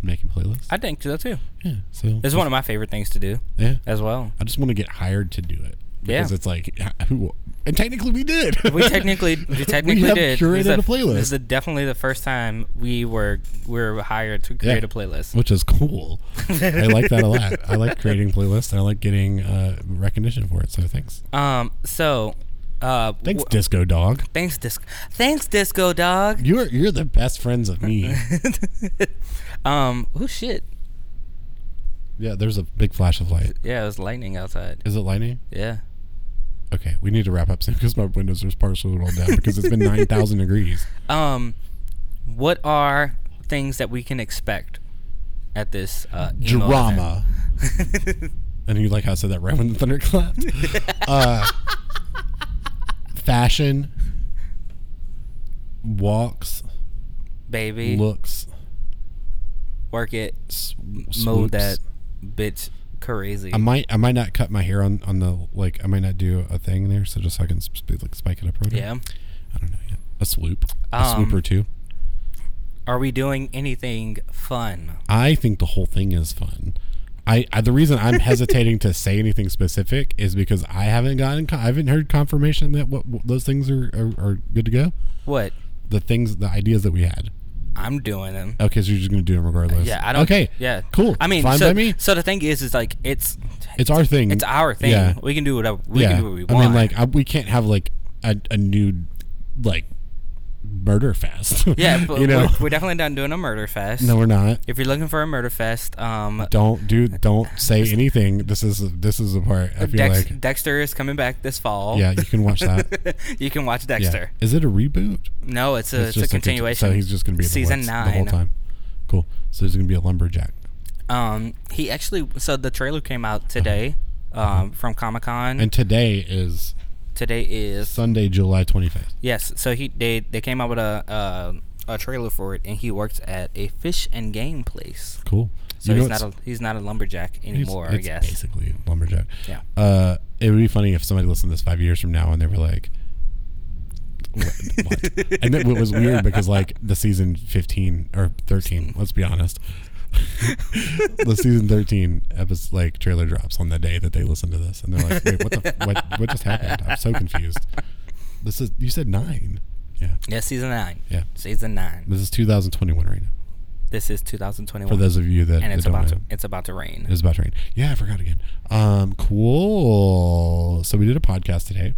making playlists. I think so too. Yeah. So It's one of my favorite things to do yeah. as well. I just want to get hired to do it Yeah. because it's like who and technically we did. We technically, we technically have did. curated a the- playlist, This is definitely the first time we were we were hired to create Yeah. a playlist. which is cool. I like that a lot. I like creating playlists. and I like getting uh, recognition for it. So thanks. Um. So, Uh, Thanks, wh- Disco Dog. thanks, disco. Thanks, disco dog. You're you're the best friends of me. Um, oh shit. yeah, there's a big flash of light. Yeah, it was lightning outside. Is it lightning? Yeah. Okay, we need to wrap up soon because my windows are partially rolled down because it's been nine thousand degrees. Um, what are things that we can expect at this uh, Drama. And you like how I said that right when the thunder clapped? uh, fashion, walks, Baby, looks, work it, s- mode that bitch crazy. I might I might not cut my hair on on the like I might not do a thing there so just so I can sp- like spike it up. Right yeah. I don't know yet. A swoop, a Um, swoop or two. Are we doing anything fun? I think the whole thing is fun. I, I the reason I'm hesitating to say anything specific is because I haven't gotten I haven't heard confirmation that what, what those things are, are are good to go. What? The things the ideas that we had. I'm doing them. Okay, so you're just gonna do them regardless. Yeah, I don't. Okay, Yeah. cool. I mean, fine so, by me. so the thing is, is like it's It's our thing. it's our thing. Yeah. We can do whatever. We yeah. can do what we I mean, like I, we can't have like a, a nude like murder fest. yeah, but you know. we're, we're definitely not doing a murder fest. no, we're not. If you're looking for a murder fest, um, Don't do. Don't say anything. This is this is the part. I feel Dex- like. Dexter is coming back this fall. Yeah, you can watch that. you can watch Yeah. Dexter. Is it a reboot? No, it's a it's, a just conti- continuation. so he's just gonna be the season woods nine. the whole time. Cool. So he's gonna be a lumberjack. Um, he actually so the trailer came out today, um, from Comic Con. And today is today is Sunday, July twenty fifth. yes. So he they they came out with a uh, a trailer for it, and he works at a fish and game place. Cool. So You he's not a he's not a lumberjack anymore, I guess. Basically, lumberjack. Yeah. Uh, it would be funny if somebody listened to this five years from now and they were like, what? what? and it was weird because like the season 15 or 13, let's be honest. the season 13 episode like trailer drops on the day that they listen to this and they're like, wait, what the, what, what just happened? I'm so confused. This is, you said nine. Yeah. Yeah, season nine. Yeah. Season nine. This is 2021 right now. This is 2021. For those of you that, and that it's don't about know. to it's about to rain. It's about to rain. Yeah, I forgot again. Um, cool. So we did a podcast today.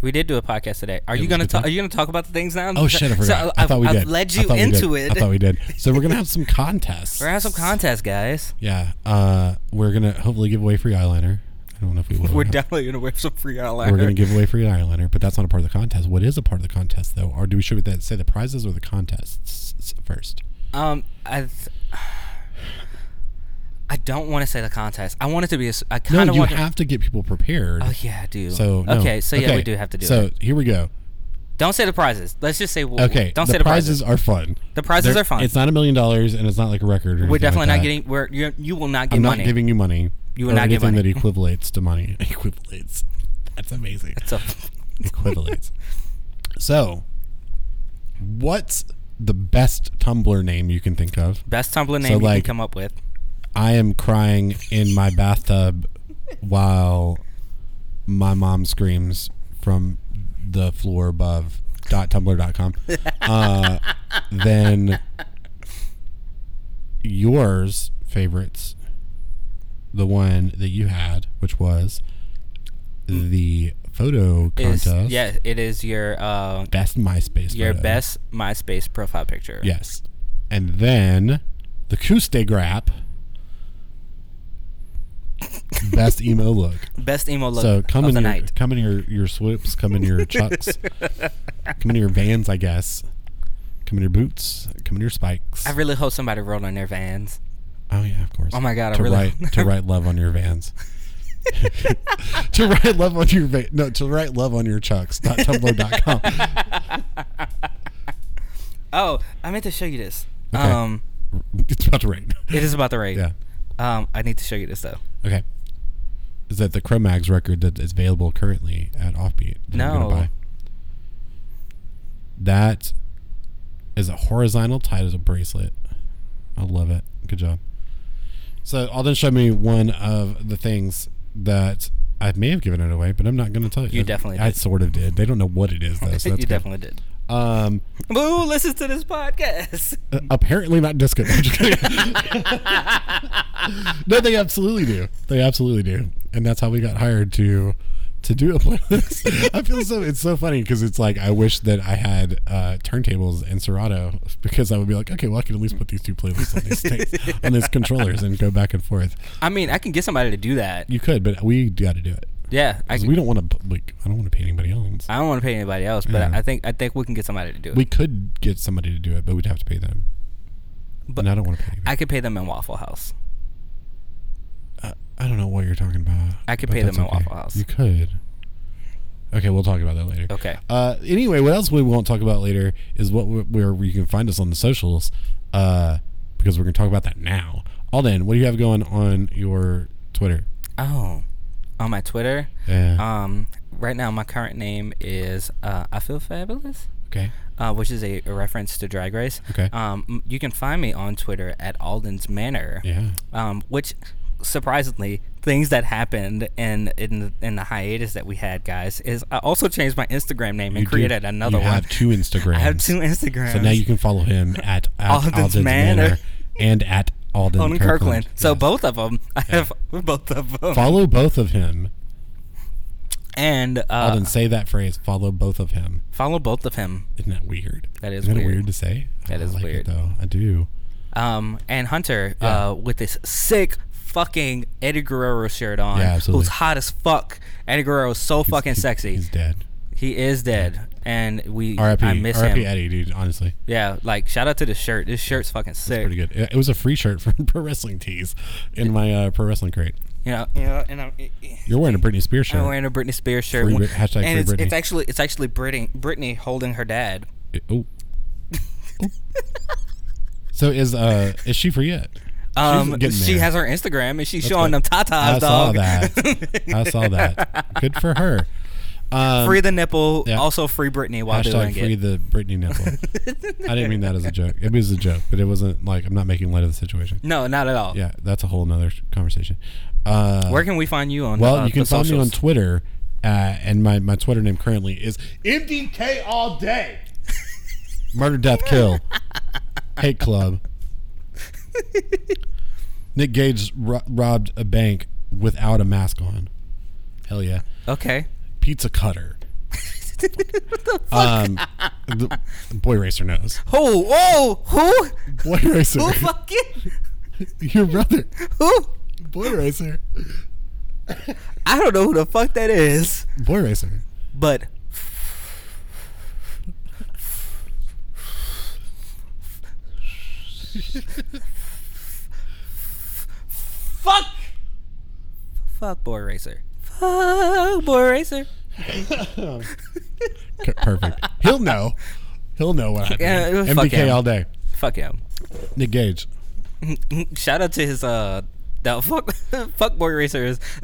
We did do a podcast today. Are It you gonna talk? Are you gonna talk about the things now? Oh shit, I So forgot. I I've- thought we I've did. led I you thought we into did. it. I thought we did. So we're gonna have some contests. We're gonna have some contests, guys. Yeah. Uh, we're gonna hopefully give away free eyeliner. I don't know if we will. we're definitely gonna wear some free eyeliner. We're gonna give away free eyeliner, but that's not a part of the contest. What is a part of the contest though? Or do we should we say the prizes or the contests first? Um, I. Th- I don't want to say the contest. I want it to be. A, I No, kind of want. you want. have to get people prepared. oh yeah, I do. So no. okay, so yeah, we do have to do it. So it. here we go. Don't say the prizes. Let's just say. Okay. Don't the say the prizes, prizes. are fun. The prizes They're- are fun. It's not a million dollars, and it's not like a record. Or We're definitely like not that. getting. We're you. You will not get I'm money. not giving you money. You will not get anything money. that equivalates to money. equivalates. That's amazing. It's a. equivalates. So, what's the best Tumblr name you can think of? Best Tumblr name So, you like- can come up with. I am crying in my bathtub while my mom screams from the floor above. Dot tumblr.com. Uh, then yours favorites, the one that you had, which was the photo Is contest. yeah, it is your uh Best MySpace. your photo. best MySpace profile picture. Yes. And then the Kustegrap. Best emo look. Best emo look so come of in the your night. come in your your swoops, come in your chucks, come in your vans, I guess. Come in your boots, come in your spikes. I really hope somebody wrote on their vans. oh yeah, of course. Oh my God, I To really- write to write love on your vans. to write love on your va- no to write love on your chucks. Dot tumblr dot com. Oh, I meant to show you this. Okay. Um, It's about to rain. it is about to rain. Yeah. Um, I need to show you this though. Okay. Is that the Cro-Mags record that is available currently at Offbeat? that No. buy? That is a horizontal tied bracelet. I love it. Good job. So Alden showed me one of the things that I may have given it away, but I'm not going to tell you. You definitely I did. sort of did. They don't know what it is though. So you good. definitely did. Um, Boo! Listen to this podcast. uh, apparently not disco. I'm just kidding. no, they absolutely do. They absolutely do, and that's how we got hired to to do a playlist. I feel so it's so funny because it's like I wish that I had uh, turntables and Serato because I would be like, okay, well I can at least put these two playlists on these things, on these controllers and go back and forth. I mean, I can get somebody to do that. You could, but we got to do it. Yeah, I, 'Cause we don't want to like I don't want to pay anybody else. I don't want to pay anybody else, but Yeah. I think I think we can get somebody to do it. We could get somebody to do it, but we'd have to pay them. But and I don't want to pay anybody. I could pay them in Waffle House. I, I don't know what you're talking about. I could pay them in Waffle House. You could. Okay, we'll talk about that later. Okay. Uh, anyway, what else we won't talk about later is what where you can find us on the socials, uh, because we're gonna talk about that now. Alden, what do you have going on your Twitter? Oh, on my Twitter. Yeah. Um, right now my current name is uh, I feel fabulous. okay. Uh, which is a, a reference to Drag Race. Okay. Um, you can find me on Twitter at Alden's Manor. Yeah. Um, which surprisingly, things that happened in in the, in the hiatus that we had, guys, is I also changed my Instagram name and You do- created another you one. have two Instagrams. I have two Instagrams. So now you can follow him at, at Alden's Alden's, Manor. Manor. and at Alden, Alden Kirkland. Kirkland. So Yes. both of them, I have both of them. follow both of him. and uh, Alden, say that phrase. Follow both of him. follow both of him. Isn't that weird? That is Isn't that weird. weird to say? That I is like weird. It, though I do. Um, and Hunter Yeah. uh, with this sick fucking Eddie Guerrero shirt on. Yeah, absolutely. Who's hot as fuck. Eddie Guerrero is so He's- fucking sexy. He's dead. he is dead, and we R.I.P. I miss R.I.P. him. Eddie, dude. Honestly, Yeah, like shout out to the shirt. This shirt's fucking sick. it's sick. pretty good. It, it was a free shirt from Pro Wrestling Tees in my uh, Pro Wrestling crate. You know, you know, and I'm, You're wearing a Britney Spears shirt. I'm wearing a Britney Spears shirt. Free Brit- hashtag and free it's, Britney. it's actually it's actually Britney Britney holding her dad. It- oh. So is uh is she free yet? Um, she there. has her Instagram and she's That's showing good. them tatas, I saw that. I saw that. Good for her. Um, free the nipple, yeah. also free Britney while doing Hashtag free it. the Britney nipple. I didn't mean that as a joke. It was a joke, but it wasn't like I'm not making light of the situation. No, not at all. Yeah, that's a whole nother conversation. Uh, Where can we find you on? well, uh, you can find me on? Twitter, uh, and my, my Twitter name currently is MDK all day. Murder, death, kill, hate club. Nick Gage ro- robbed a bank without a mask on. Hell yeah. Okay. Pizza cutter. Um, the, boy racer knows. Who? Whoa! Who? Boy racer, Who fucking? your brother. Who? Boy racer. I don't know who the fuck that is, Boy racer. but fuck, fuck boy racer, fuck boy racer. Perfect. He'll know. He'll know what I mean. Yeah, MDK him. all day. Fuck him. Nick Gage. Shout out to his uh the fuck fuck boy racer is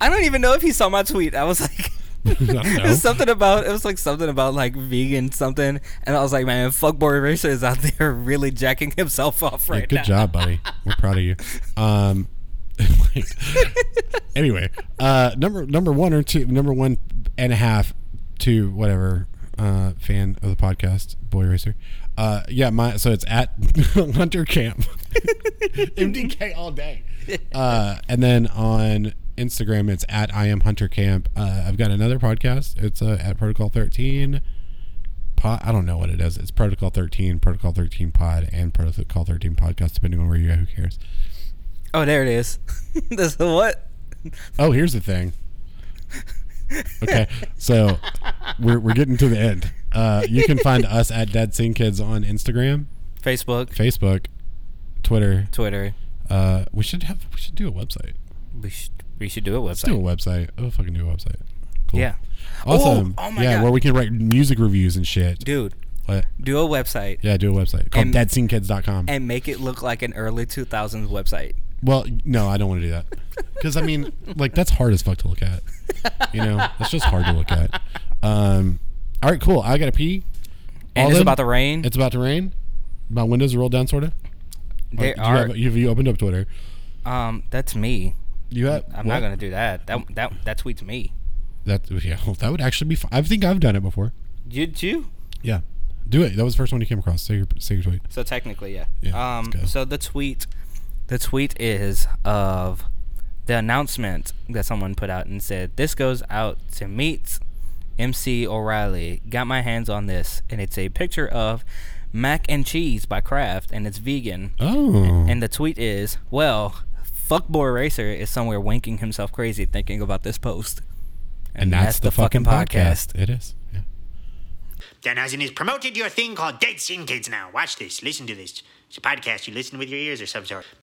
I don't even know if he saw my tweet. I was like I it was something about it was like something about like vegan something and I was like, man, fuck boy racer is out there really jacking himself off Yeah, right good now. job, buddy. We're proud of you. Um. anyway, uh, number number one or two, number one and a half to whatever uh, fan of the podcast, Boy Racer. Uh, yeah, my so it's at Hunter Camp, MDK all day. Uh, and then on Instagram, it's at I am Hunter Camp. Uh, I've got another podcast. It's uh, at Protocol Thirteen. Pod, I don't know what it is. It's Protocol 13, Protocol 13 Pod, and Protocol 13 Podcast, depending on where you go. Who cares? Oh, there it is. this what? Oh, here's the thing. Okay, so we're, we're getting to the end. Uh, you can find us at Dead Scene Kids on Instagram, Facebook, Facebook, Twitter. Twitter. Uh, we should have we should do a website. We should we should do a website. Let's do a website. Oh, fucking do a website. Cool. Yeah. Awesome. Oh, oh yeah, God. where we can write music reviews and shit. Dude, What? do a website Yeah, do a website called And- deadscenekids.com. and make it look like an early 2000s website. Well, no, I don't want to do that. Because I mean, like that's hard as fuck to look at. You know, it's just hard to look at. Um, all right, cool. I gotta pee. And Alden, it's about to rain. It's about to rain. My windows are rolled down, sort of. There do you are have, you, you opened up Twitter. um that's me. You have. I'm what? not gonna do that. That that that tweet's me. That yeah, well, that would actually be. Fun. I think I've done it before. Did you? Yeah, do it. That was the first one you came across. Say your say your tweet. So technically, yeah. Yeah, um. let's go. So the tweet, the tweet is of the announcement that someone put out and said, "This goes out to meet MC O'Reilly. Got my hands on this, and it's a picture of mac and cheese by Kraft, and it's vegan. Oh. And the tweet is, "Well, fuckboy racer is somewhere winking himself crazy thinking about this post." and that's, the, fucking podcast. It is. Yeah. Dan Eisen has promoted your thing called Dead Scene Kids now. Watch this. Listen to this. It's a podcast you listen with your ears or some sort.